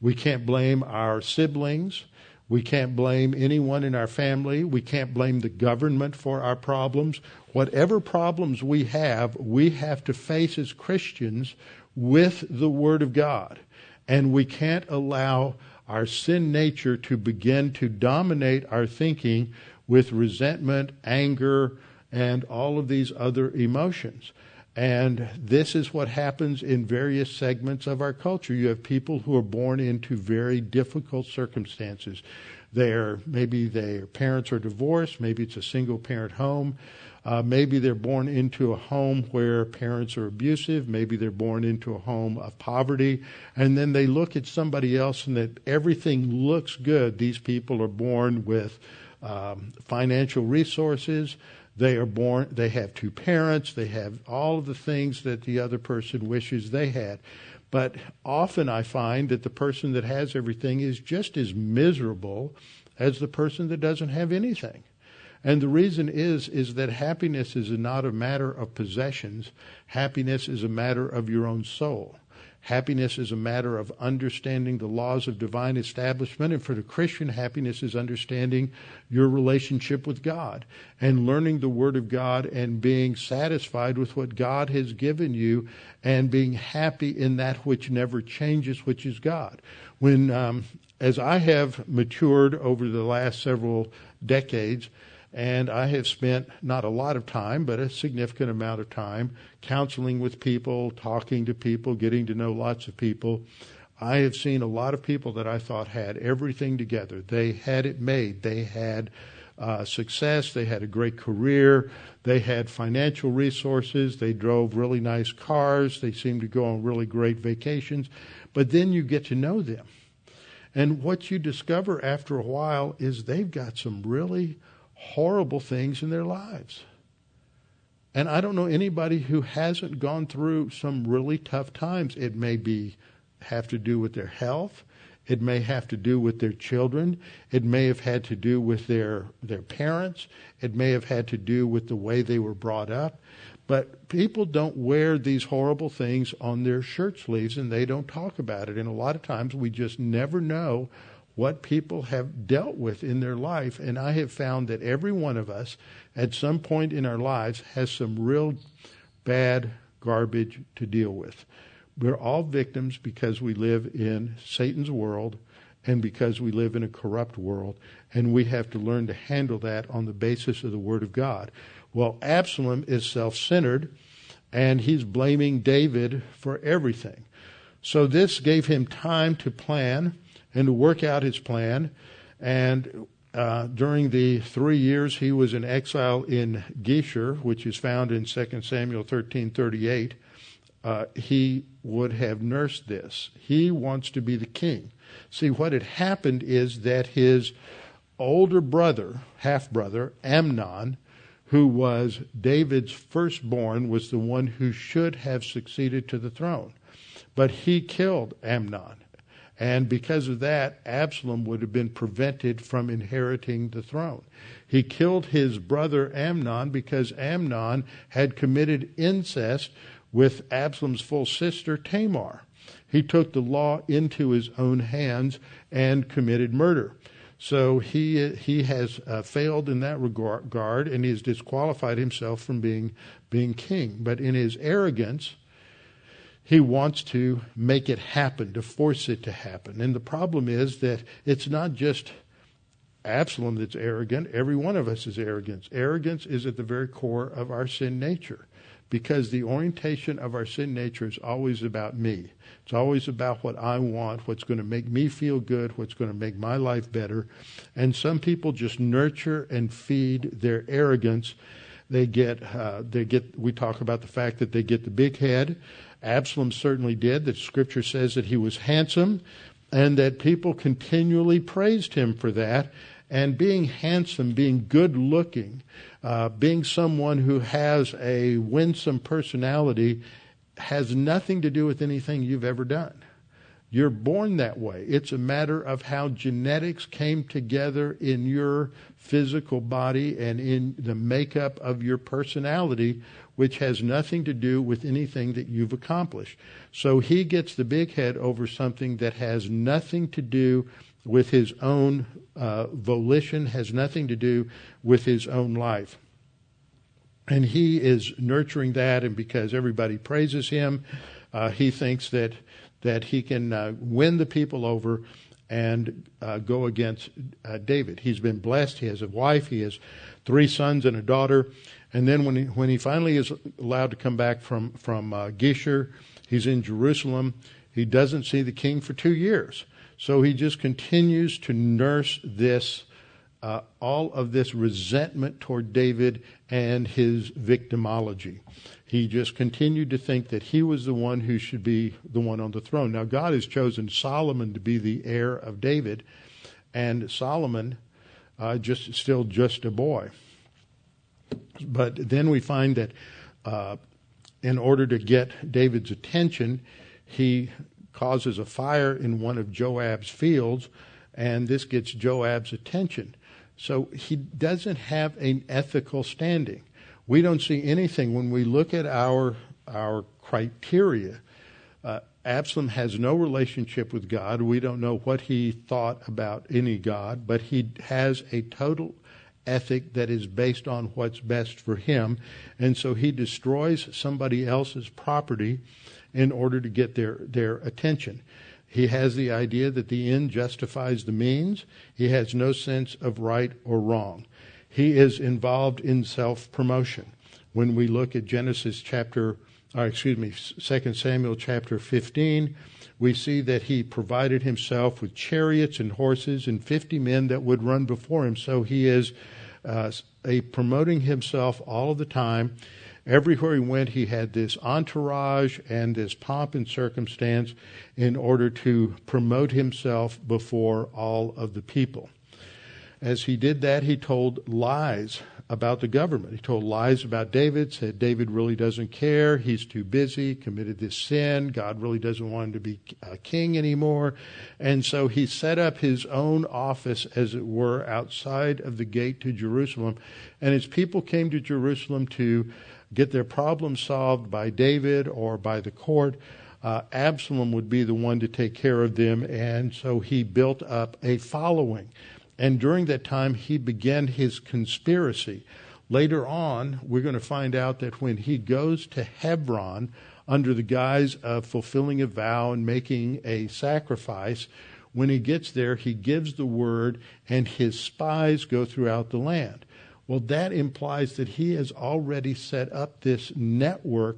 [SPEAKER 1] We can't blame our siblings. We can't blame anyone in our family. We can't blame the government for our problems. Whatever problems we have, we have to face as Christians with the Word of God. And we can't allow our sin nature to begin to dominate our thinking with resentment, anger, and all of these other emotions. And this is what happens in various segments of our culture. You have people who are born into very difficult circumstances. They're maybe their parents are divorced, maybe it's a single parent home. Uh, maybe they're born into a home where parents are abusive. Maybe they're born into a home of poverty. And then they look at somebody else and that everything looks good. These people are born with um, financial resources. They are born, they have two parents, they have all of the things that the other person wishes they had. But often I find that the person that has everything is just as miserable as the person that doesn't have anything. And the reason is is that happiness is not a matter of possessions. Happiness is a matter of your own soul. Happiness is a matter of understanding the laws of divine establishment. And for the Christian, happiness is understanding your relationship with God and learning the Word of God and being satisfied with what God has given you and being happy in that which never changes, which is God. When, um, as I have matured over the last several decades, and I have spent not a lot of time, but a significant amount of time counseling with people, talking to people, getting to know lots of people. I have seen a lot of people that I thought had everything together. They had it made. They had uh, success. They had a great career. They had financial resources. They drove really nice cars. They seemed to go on really great vacations. But then you get to know them. And what you discover after a while is they've got some really horrible things in their lives. And I don't know anybody who hasn't gone through some really tough times. It may be have to do with their health. It may have to do with their children. It may have had to do with their their parents. It may have had to do with the way they were brought up. But people don't wear these horrible things on their shirt sleeves and they don't talk about it. And a lot of times we just never know what people have dealt with in their life. And I have found that every one of us, at some point in our lives, has some real bad garbage to deal with. We're all victims because we live in Satan's world and because we live in a corrupt world. And we have to learn to handle that on the basis of the Word of God. Well, Absalom is self centered and he's blaming David for everything. So this gave him time to plan and to work out his plan. And uh, during the three years he was in exile in Geshur, which is found in 2 Samuel 13:38, uh, he would have nursed this. He wants to be the king. See, what had happened is that his older brother, half brother, Amnon, who was David's firstborn, was the one who should have succeeded to the throne. But he killed Amnon. And because of that, Absalom would have been prevented from inheriting the throne. He killed his brother Amnon because Amnon had committed incest with Absalom's full sister Tamar. He took the law into his own hands and committed murder. So he he has uh, failed in that regard, and he has disqualified himself from being being king. But in his arrogance, he wants to make it happen, to force it to happen. And the problem is that it's not just Absalom that's arrogant. Every one of us is arrogant. Arrogance is at the very core of our sin nature because the orientation of our sin nature is always about me. It's always about what I want, what's going to make me feel good, what's going to make my life better. And some people just nurture and feed their arrogance. They get, uh, they get. We talk about the fact that they get the big head. Absalom certainly did. The scripture says that he was handsome and that people continually praised him for that. And being handsome, being good looking, uh, being someone who has a winsome personality has nothing to do with anything you've ever done. You're born that way. It's a matter of how genetics came together in your physical body and in the makeup of your personality which has nothing to do with anything that you've accomplished. So he gets the big head over something that has nothing to do with his own uh, volition, has nothing to do with his own life. And he is nurturing that, and because everybody praises him, uh, he thinks that that he can uh, win the people over and uh, go against uh, David. He's been blessed. He has a wife. He has three sons and a daughter. And then when he, when he finally is allowed to come back from from uh, Geshur, he's in Jerusalem. He doesn't see the king for two years. So he just continues to nurse this, uh, all of this resentment toward David and his victimology. He just continued to think that he was the one who should be the one on the throne. Now, God has chosen Solomon to be the heir of David, and Solomon uh, just still just a boy. But then we find that uh, in order to get David's attention, he causes a fire in one of Joab's fields, and this gets Joab's attention. So he doesn't have an ethical standing. We don't see anything when we look at our our criteria. Uh, Absalom has no relationship with God. We don't know what he thought about any God, but he has a total ethic that is based on what's best for him. And so he destroys somebody else's property in order to get their, their attention. He has the idea that the end justifies the means. He has no sense of right or wrong. He is involved in self promotion. When we look at Genesis chapter, or excuse me, 2 Samuel chapter 15, we see that he provided himself with chariots and horses and 50 men that would run before him. So he is uh, a promoting himself all of the time. Everywhere he went, he had this entourage and this pomp and circumstance in order to promote himself before all of the people. As he did that, he told lies about the government. He told lies about David, said David really doesn't care, he's too busy, committed this sin, God really doesn't want him to be a king anymore. And so he set up his own office, as it were, outside of the gate to Jerusalem. And his people came to Jerusalem to get their problems solved by David or by the court, uh, Absalom would be the one to take care of them. And so he built up a following. And during that time, he began his conspiracy. Later on, we're going to find out that when he goes to Hebron under the guise of fulfilling a vow and making a sacrifice, when he gets there, he gives the word, and his spies go throughout the land. Well, that implies that he has already set up this network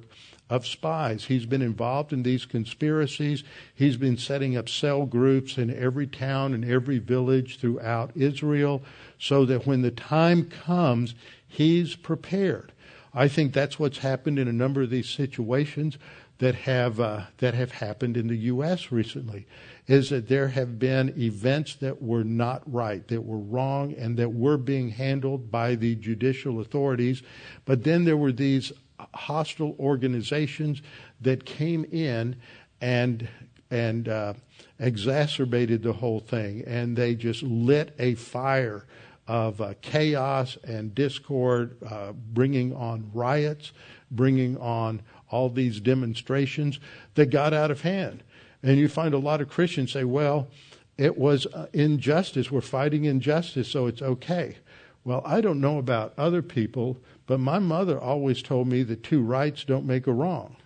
[SPEAKER 1] of spies. He's been involved in these conspiracies. He's been setting up cell groups in every town and every village throughout Israel so that when the time comes, he's prepared. I think that's what's happened in a number of these situations that have uh, that have happened in the U.S. recently is that there have been events that were not right, that were wrong, and that were being handled by the judicial authorities. But then there were these hostile organizations that came in and and uh, exacerbated the whole thing, and they just lit a fire of uh, chaos and discord, uh, bringing on riots, bringing on all these demonstrations that got out of hand. And you find a lot of Christians say, well, it was uh, injustice. We're fighting injustice, so it's okay. Well, I don't know about other people, but my mother always told me that two rights don't make a wrong.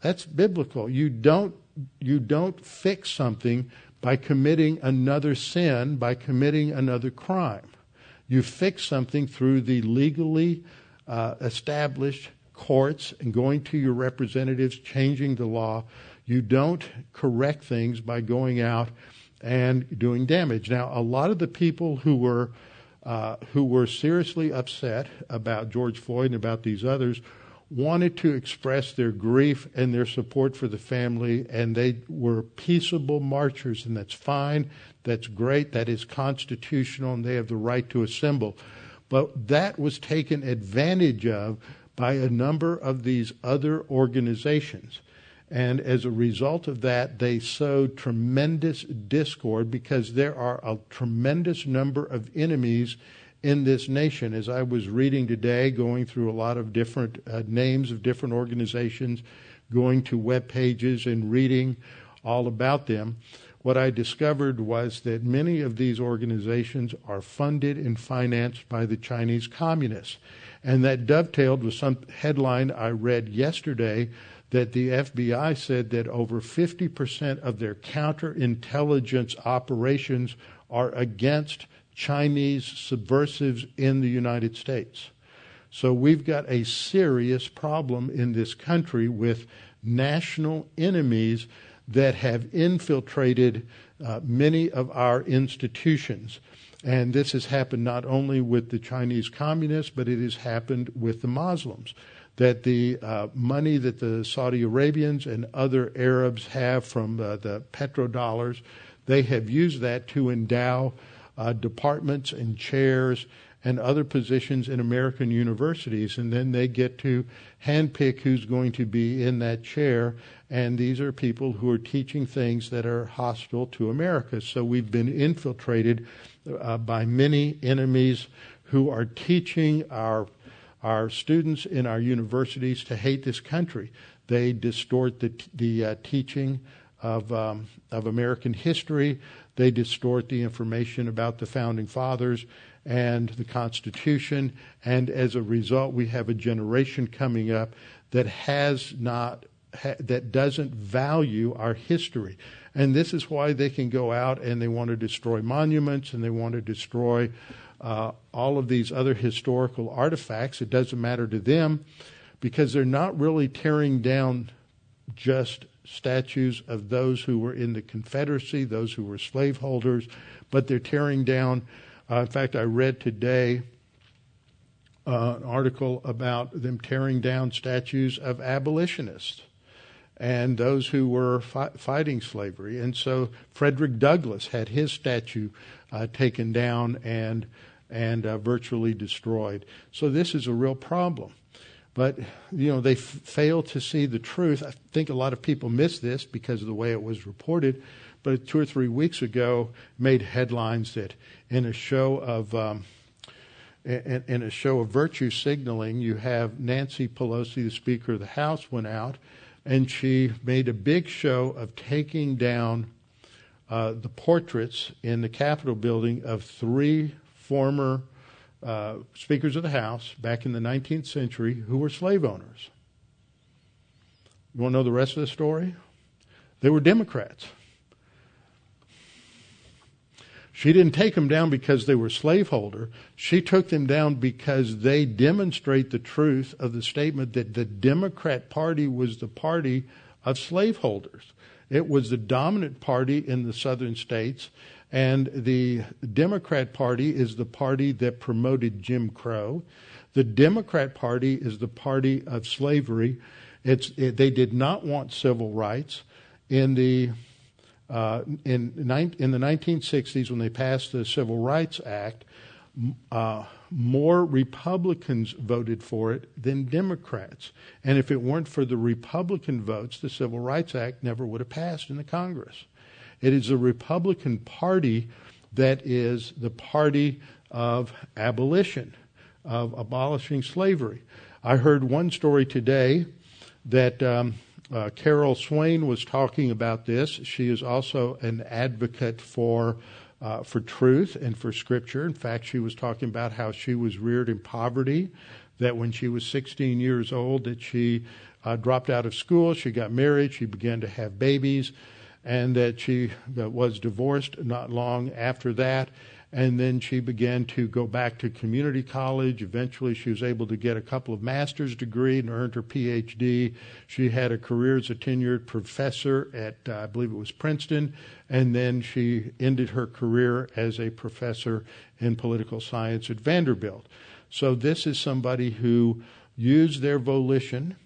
[SPEAKER 1] That's biblical. You don't you don't fix something by committing another sin, by committing another crime. You fix something through the legally uh, established courts and going to your representatives, changing the law. You don't correct things by going out and doing damage. Now, a lot of the people who were uh, who were seriously upset about George Floyd and about these others wanted to express their grief and their support for the family, and they were peaceable marchers, and that's fine. That's great. That is constitutional, and they have the right to assemble. But that was taken advantage of by a number of these other organizations. And as a result of that, they sowed tremendous discord because there are a tremendous number of enemies in this nation. As I was reading today, going through a lot of different uh, names of different organizations, going to web pages and reading all about them, what I discovered was that many of these organizations are funded and financed by the Chinese communists. And that dovetailed with some headline I read yesterday that the FBI said that over 50% of their counterintelligence operations are against Chinese subversives in the United States. So we've got a serious problem in this country with national enemies that have infiltrated uh, many of our institutions. And this has happened not only with the Chinese communists, but it has happened with the Muslims. That the uh, money that the Saudi Arabians and other Arabs have from uh, the petrodollars, they have used that to endow uh, departments and chairs and other positions in American universities, and then they get to handpick who's going to be in that chair. And these are people who are teaching things that are hostile to America. So we've been infiltrated uh, by many enemies who are teaching our our students in our universities to hate this country. They distort the the uh, teaching of um, of American history. They distort the information about the founding fathers and the Constitution. And as a result, we have a generation coming up that has not, ha, that doesn't value our history. And this is why they can go out and they want to destroy monuments and they want to destroy uh, all of these other historical artifacts. It doesn't matter to them because they're not really tearing down just statues of those who were in the Confederacy, those who were slaveholders, but they're tearing down uh, in fact, I read today uh, an article about them tearing down statues of abolitionists and those who were fi- fighting slavery. And so Frederick Douglass had his statue uh, taken down and and uh, virtually destroyed. So this is a real problem. But you know they f- fail to see the truth. I think a lot of people miss this because of the way it was reported but two or three weeks ago made headlines that in a show of um, in, a show of virtue signaling, you have Nancy Pelosi, the Speaker of the House, went out and she made a big show of taking down uh, the portraits in the Capitol building of three former uh, Speakers of the House back in the 19th century who were slave owners. You want to know the rest of the story? They were Democrats. She didn't take them down because they were slaveholder. She took them down because they demonstrate the truth of the statement that the Democrat Party was the party of slaveholders. It was the dominant party in the southern states, and the Democrat Party is the party that promoted Jim Crow. The Democrat Party is the party of slavery. It, they did not want civil rights. In the uh, in, in the 1960s, when they passed the Civil Rights Act, uh, more Republicans voted for it than Democrats. And if it weren't for the Republican votes, the Civil Rights Act never would have passed in the Congress. It is the Republican Party that is the party of abolition, of abolishing slavery. I heard one story today that um, uh, Carol Swain was talking about this. She is also an advocate for uh, for truth and for Scripture. In fact, she was talking about how she was reared in poverty. That when she was 16 years old, that she uh, dropped out of school, she got married, she began to have babies, and that she was divorced not long after that and then she began to go back to community college. Eventually, she was able to get a couple of master's degree and earned her PhD. She had a career as a tenured professor at, uh, I believe it was Princeton, and then she ended her career as a professor in political science at Vanderbilt. So this is somebody who used their volition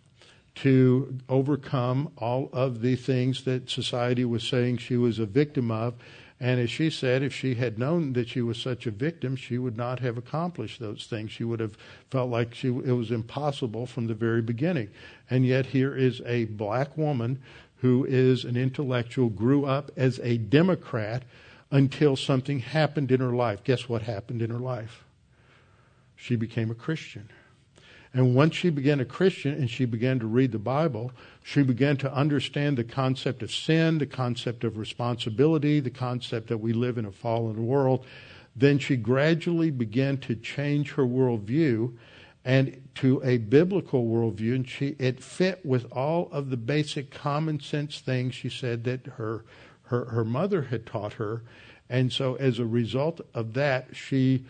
[SPEAKER 1] to overcome all of the things that society was saying she was a victim of and as she said, if she had known that she was such a victim, she would not have accomplished those things. She would have felt like she, it was impossible from the very beginning. And yet, here is a black woman who is an intellectual, grew up as a Democrat until something happened in her life. Guess what happened in her life? she became a Christian. And once she began a Christian and she began to read the Bible, she began to understand the concept of sin, the concept of responsibility, the concept that we live in a fallen world. Then she gradually began to change her worldview and to a biblical worldview, and she it fit with all of the basic common sense things she said that her her, her mother had taught her. And so as a result of that, she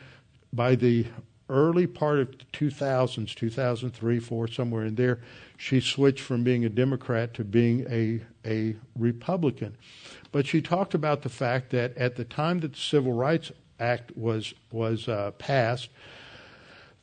[SPEAKER 1] by the early part of the 2000s, 2003, 4, somewhere in there, she switched from being a Democrat to being a, a Republican. But she talked about the fact that at the time that the Civil Rights Act was, was uh, passed,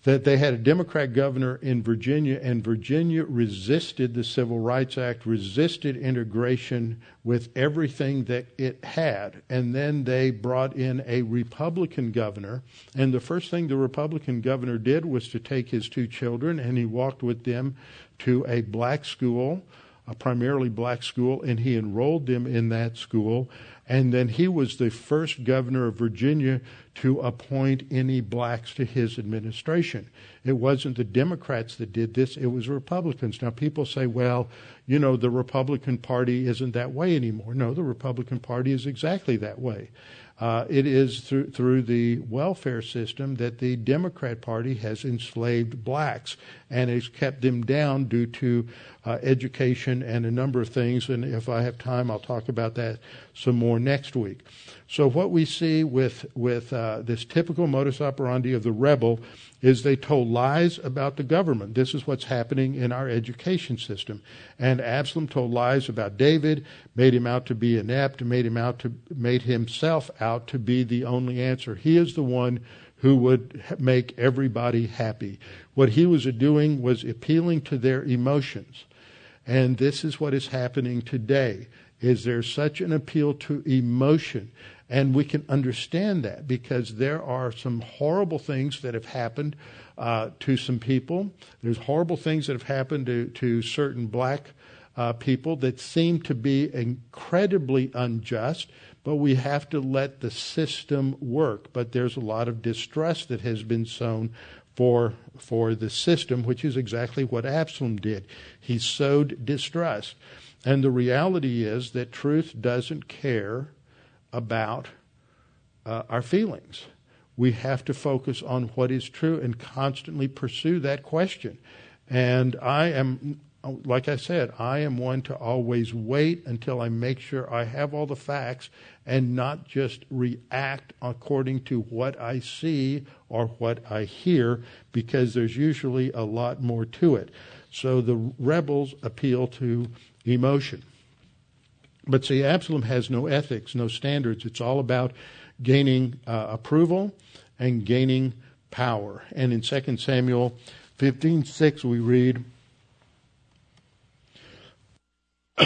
[SPEAKER 1] that they had a Democrat governor in Virginia, and Virginia resisted the Civil Rights Act, resisted integration with everything that it had. And then they brought in a Republican governor, and the first thing the Republican governor did was to take his two children, and he walked with them to a black school, a primarily black school, and he enrolled them in that school. And then he was the first governor of Virginia to appoint any blacks to his administration. It wasn't the Democrats that did this, it was Republicans. Now, people say, well, you know, the Republican Party isn't that way anymore. No, the Republican Party is exactly that way. Uh, it is through, through the welfare system that the Democrat Party has enslaved blacks and has kept them down due to uh, education and a number of things. And if I have time, I'll talk about that some more next week. So what we see with with uh, this typical modus operandi of the rebel is they told lies about the government. This is what's happening in our education system. And Absalom told lies about David, made him out to be inept, made him out to made himself out to be the only answer. He is the one who would make everybody happy. What he was doing was appealing to their emotions. And this is what is happening today. Is there such an appeal to emotion? And we can understand that because there are some horrible things that have happened uh, to some people. There's horrible things that have happened to, to certain black uh, people that seem to be incredibly unjust, but we have to let the system work. But there's a lot of distrust that has been sown for for the system, which is exactly what Absalom did. He sowed distrust. And the reality is that truth doesn't care about uh, our feelings. We have to focus on what is true and constantly pursue that question. And I am, like I said, I am one to always wait until I make sure I have all the facts and not just react according to what I see or what I hear, because there's usually a lot more to it. So the rebels appeal to emotion. But see, Absalom has no ethics, no standards. It's all about gaining uh, approval and gaining power. And in 2 Samuel 15:6 we read (clears throat)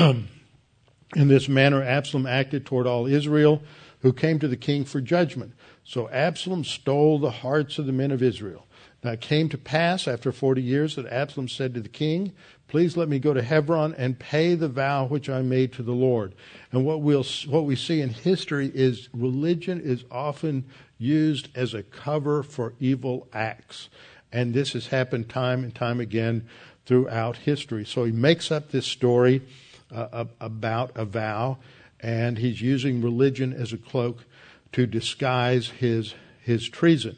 [SPEAKER 1] In this manner Absalom acted toward all Israel who came to the king for judgment. So Absalom stole the hearts of the men of Israel. Now it came to pass after forty years that Absalom said to the king, Please let me go to Hebron and pay the vow which I made to the Lord. And what we'll what we see in history is religion is often used as a cover for evil acts. And this has happened time and time again throughout history. So he makes up this story uh, about a vow, and he's using religion as a cloak to disguise his his treason.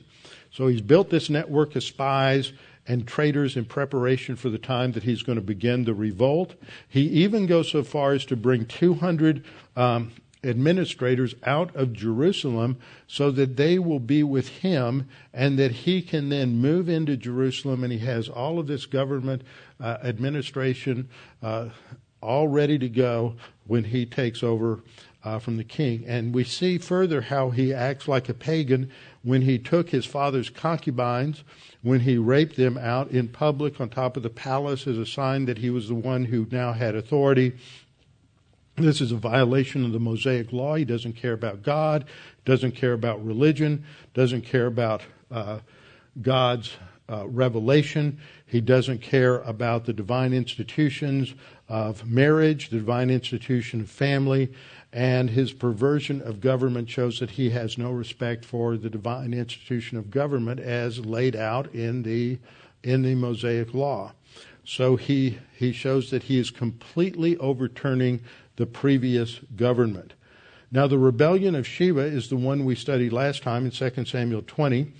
[SPEAKER 1] So he's built this network of spies and traitors in preparation for the time that he's going to begin the revolt. He even goes so far as to bring 200 um, administrators out of Jerusalem so that they will be with him and that he can then move into Jerusalem and he has all of this government uh, administration uh, all ready to go when he takes over uh, from the king. And we see further how he acts like a pagan when he took his father's concubines when he raped them out in public on top of the palace as a sign that he was the one who now had authority. This is a violation of the Mosaic law. He doesn't care about God, doesn't care about religion, doesn't care about uh, God's uh, revelation. He doesn't care about the divine institutions of marriage, the divine institution of family, and his perversion of government shows that he has no respect for the divine institution of government as laid out in the in the Mosaic law. So he he shows that he is completely overturning the previous government. Now the rebellion of Sheba is the one we studied last time in 2 Samuel 20.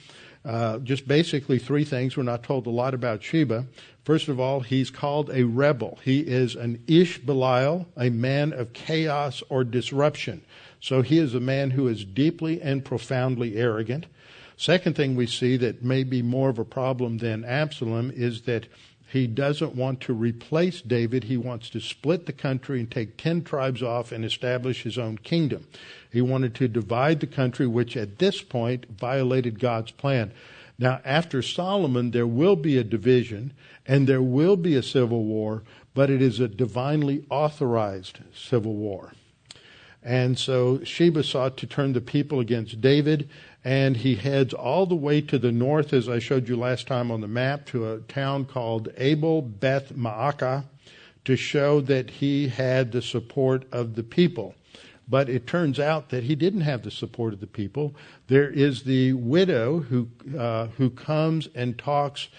[SPEAKER 1] Uh, just basically three things. We're not told a lot about Sheba. First of all, he's called a rebel. He is an Ish Belial, a man of chaos or disruption. So he is a man who is deeply and profoundly arrogant. Second thing we see that may be more of a problem than Absalom is that he doesn't want to replace David. He wants to split the country and take 10 tribes off and establish his own kingdom. He wanted to divide the country, which at this point violated God's plan. Now, after Solomon, there will be a division and there will be a civil war, but it is a divinely authorized civil war. And so Sheba sought to turn the people against David and he heads all the way to the north, as I showed you last time on the map, to a town called Abel Beth Maacah to show that he had the support of the people. But it turns out that he didn't have the support of the people. There is the widow who uh, who comes and talks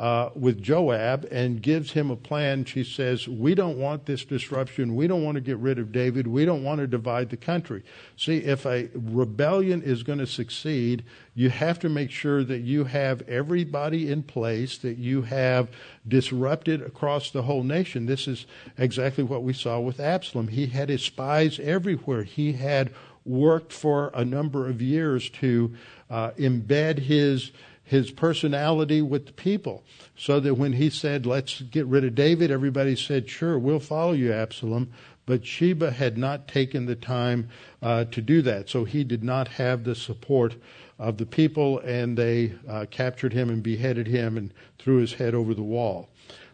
[SPEAKER 1] uh, with Joab and gives him a plan. She says, We don't want this disruption. We don't want to get rid of David. We don't want to divide the country. See, if a rebellion is going to succeed, you have to make sure that you have everybody in place, that you have disrupted across the whole nation. This is exactly what we saw with Absalom. He had his spies everywhere. He had worked for a number of years to uh, embed his his personality with the people. So that when he said, let's get rid of David, everybody said, sure, we'll follow you, Absalom. But Sheba had not taken the time uh, to do that. So he did not have the support of the people, and they uh, captured him and beheaded him and threw his head over the wall.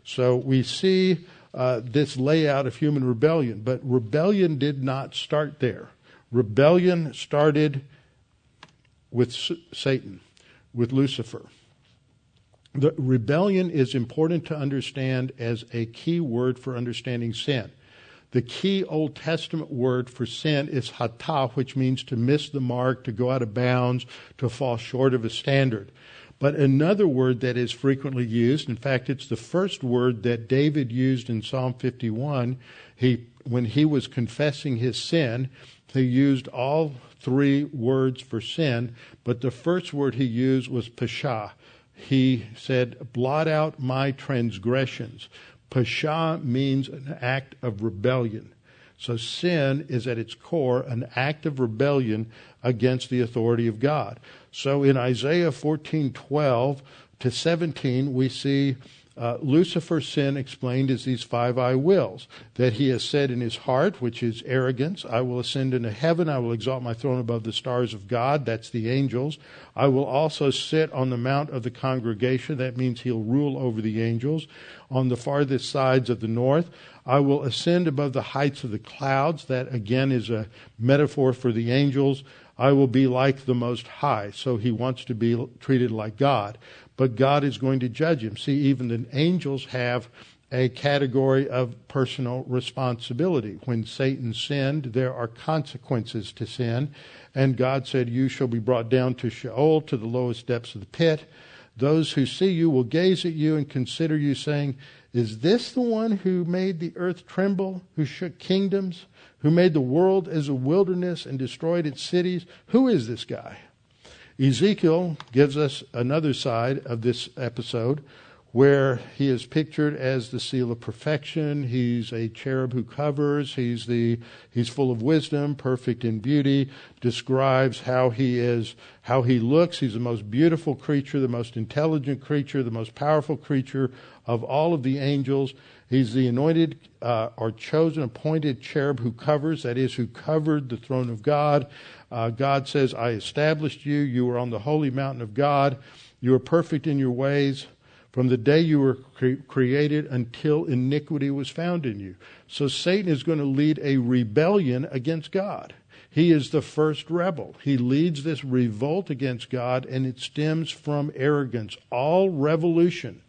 [SPEAKER 1] So we see uh, this layout of human rebellion. But rebellion did not start there. Rebellion started with Satan with Lucifer. The rebellion is important to understand as a key word for understanding sin. The key Old Testament word for sin is hatah, which means to miss the mark, to go out of bounds, to fall short of a standard. But another word that is frequently used, in fact, it's the first word that David used in Psalm 51. He, when he was confessing his sin, he used all three words for sin, but the first word he used was pasha. He said, blot out my transgressions. Pasha means an act of rebellion. So sin is at its core an act of rebellion against the authority of God. So in Isaiah 14:12 to 17 we see uh, Lucifer's sin explained as these five I wills that he has said in his heart, which is arrogance, I will ascend into heaven, I will exalt my throne above the stars of God, that's the angels. I will also sit on the mount of the congregation, that means he'll rule over the angels. On the farthest sides of the north, I will ascend above the heights of the clouds, that again is a metaphor for the angels. I will be like the Most High. So he wants to be treated like God but God is going to judge him. See, even the angels have a category of personal responsibility. When Satan sinned, there are consequences to sin. And God said, You shall be brought down to Sheol, to the lowest depths of the pit. Those who see you will gaze at you and consider you, saying, Is this the one who made the earth tremble, who shook kingdoms, who made the world as a wilderness and destroyed its cities? Who is this guy? Ezekiel gives us another side of this episode where he is pictured as the seal of perfection. He's a cherub who covers. He's the he's full of wisdom, perfect in beauty. Describes how he is, how he looks. He's the most beautiful creature, the most intelligent creature, the most powerful creature of all of the angels. He's the anointed uh, or chosen, appointed cherub who covers. That is, who covered the throne of God. Uh, God says, I established you. You were on the holy mountain of God. You were perfect in your ways from the day you were cre- created until iniquity was found in you. So Satan is going to lead a rebellion against God. He is the first rebel. He leads this revolt against God, and it stems from arrogance. All revolution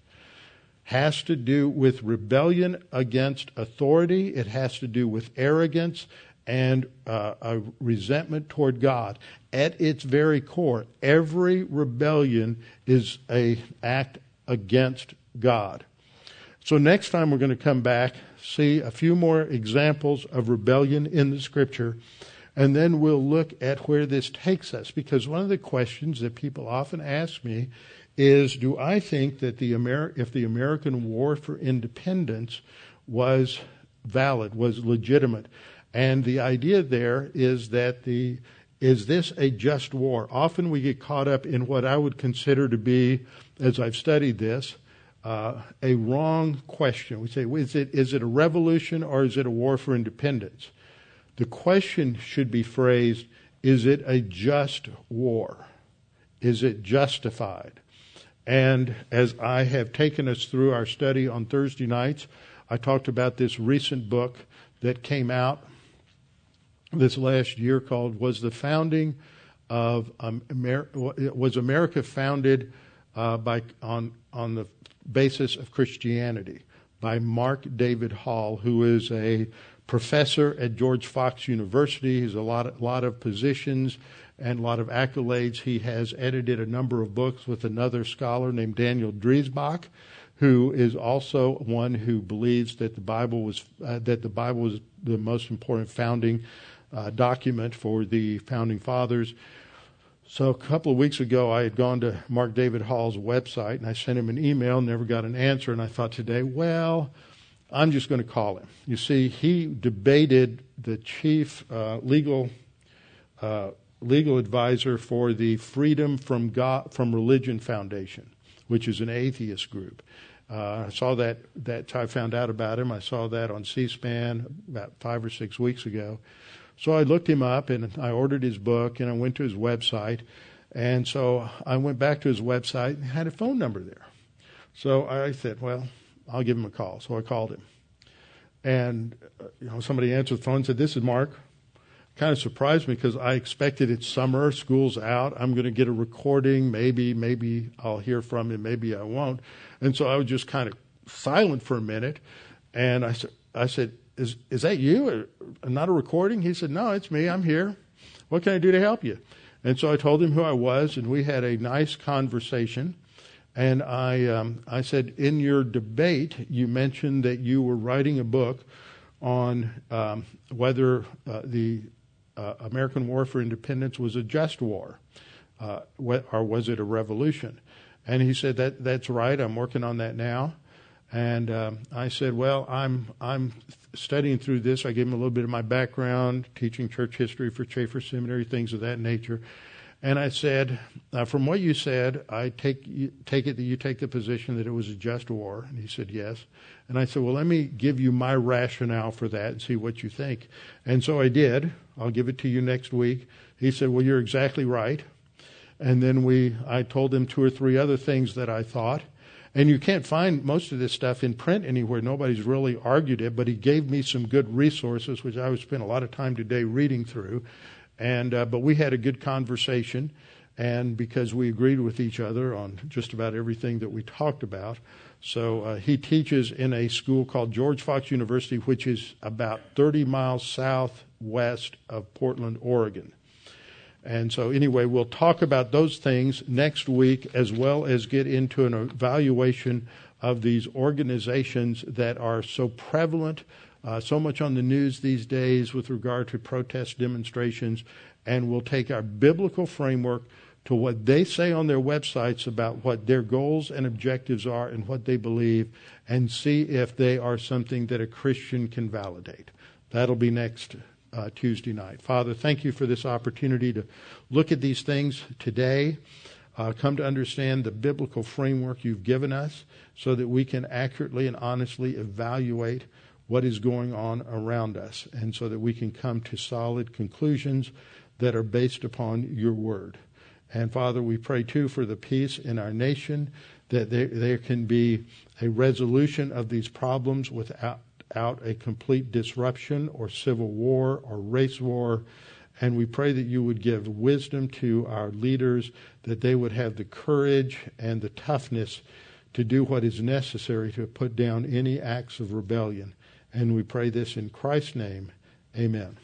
[SPEAKER 1] has to do with rebellion against authority, it has to do with arrogance and uh, a resentment toward God. At its very core, every rebellion is an act against God. So next time we're going to come back, see a few more examples of rebellion in the scripture, and then we'll look at where this takes us. Because one of the questions that people often ask me is, do I think that the if the American War for Independence was valid, was legitimate? And the idea there is that the is this a just war? Often we get caught up in what I would consider to be, as I've studied this, uh, a wrong question. We say, is it, is it a revolution or is it a war for independence? The question should be phrased, is it a just war? Is it justified? And as I have taken us through our study on Thursday nights, I talked about this recent book that came out this last year called "Was the Founding of Amer- Was America Founded uh, by on on the Basis of Christianity?" by Mark David Hall, who is a professor at George Fox University. He's a lot of, lot of positions and a lot of accolades. He has edited a number of books with another scholar named Daniel Dreisbach, who is also one who believes that the Bible was uh, that the Bible was the most important founding uh, document for the founding fathers. So a couple of weeks ago, I had gone to Mark David Hall's website and I sent him an email, never got an answer, and I thought today, well, I'm just going to call him. You see, he debated the chief uh, legal uh, legal advisor for the Freedom from God from Religion Foundation, which is an atheist group. Uh, I saw that that I found out about him. I saw that on C-SPAN about five or six weeks ago, so I looked him up and I ordered his book and I went to his website. And so I went back to his website and had a phone number there. So I said, well, I'll give him a call. So I called him. And, uh, you know, somebody answered the phone and said, this is Mark. Kind of surprised me because I expected it's summer, school's out. I'm going to get a recording. Maybe, maybe I'll hear from him. Maybe I won't. And so I was just kind of silent for a minute. And I said, I said, is, is that you? Not a recording? He said, No, it's me. I'm here. What can I do to help you? And so I told him who I was, and we had a nice conversation. And I, um, I said, In your debate, you mentioned that you were writing a book on um, whether uh, the uh, American War for Independence was a just war, uh, or was it a revolution? And he said, that, That's right. I'm working on that now. And um, I said, "Well, I'm I'm studying through this. I gave him a little bit of my background, teaching church history for Chafer Seminary, things of that nature." And I said, uh, "From what you said, I take take it that you take the position that it was a just war." And he said, "Yes." And I said, "Well, let me give you my rationale for that and see what you think." And so I did. I'll give it to you next week. He said, "Well, you're exactly right." And then we, I told him two or three other things that I thought. And you can't find most of this stuff in print anywhere. Nobody's really argued it, but he gave me some good resources, which I would spend a lot of time today reading through. And uh, but we had a good conversation, and because we agreed with each other on just about everything that we talked about. So uh, he teaches in a school called George Fox University, which is about 30 miles southwest of Portland, Oregon. And so, anyway, we'll talk about those things next week as well as get into an evaluation of these organizations that are so prevalent, uh, so much on the news these days with regard to protest demonstrations. And we'll take our biblical framework to what they say on their websites about what their goals and objectives are and what they believe and see if they are something that a Christian can validate. That'll be next uh, Tuesday night. Father, thank you for this opportunity to look at these things today, uh, come to understand the biblical framework you've given us so that we can accurately and honestly evaluate what is going on around us and so that we can come to solid conclusions that are based upon your word. And Father, we pray too for the peace in our nation, that there, there can be a resolution of these problems without out a complete disruption or civil war or race war. And we pray that you would give wisdom to our leaders, that they would have the courage and the toughness to do what is necessary to put down any acts of rebellion. And we pray this in Christ's name. Amen.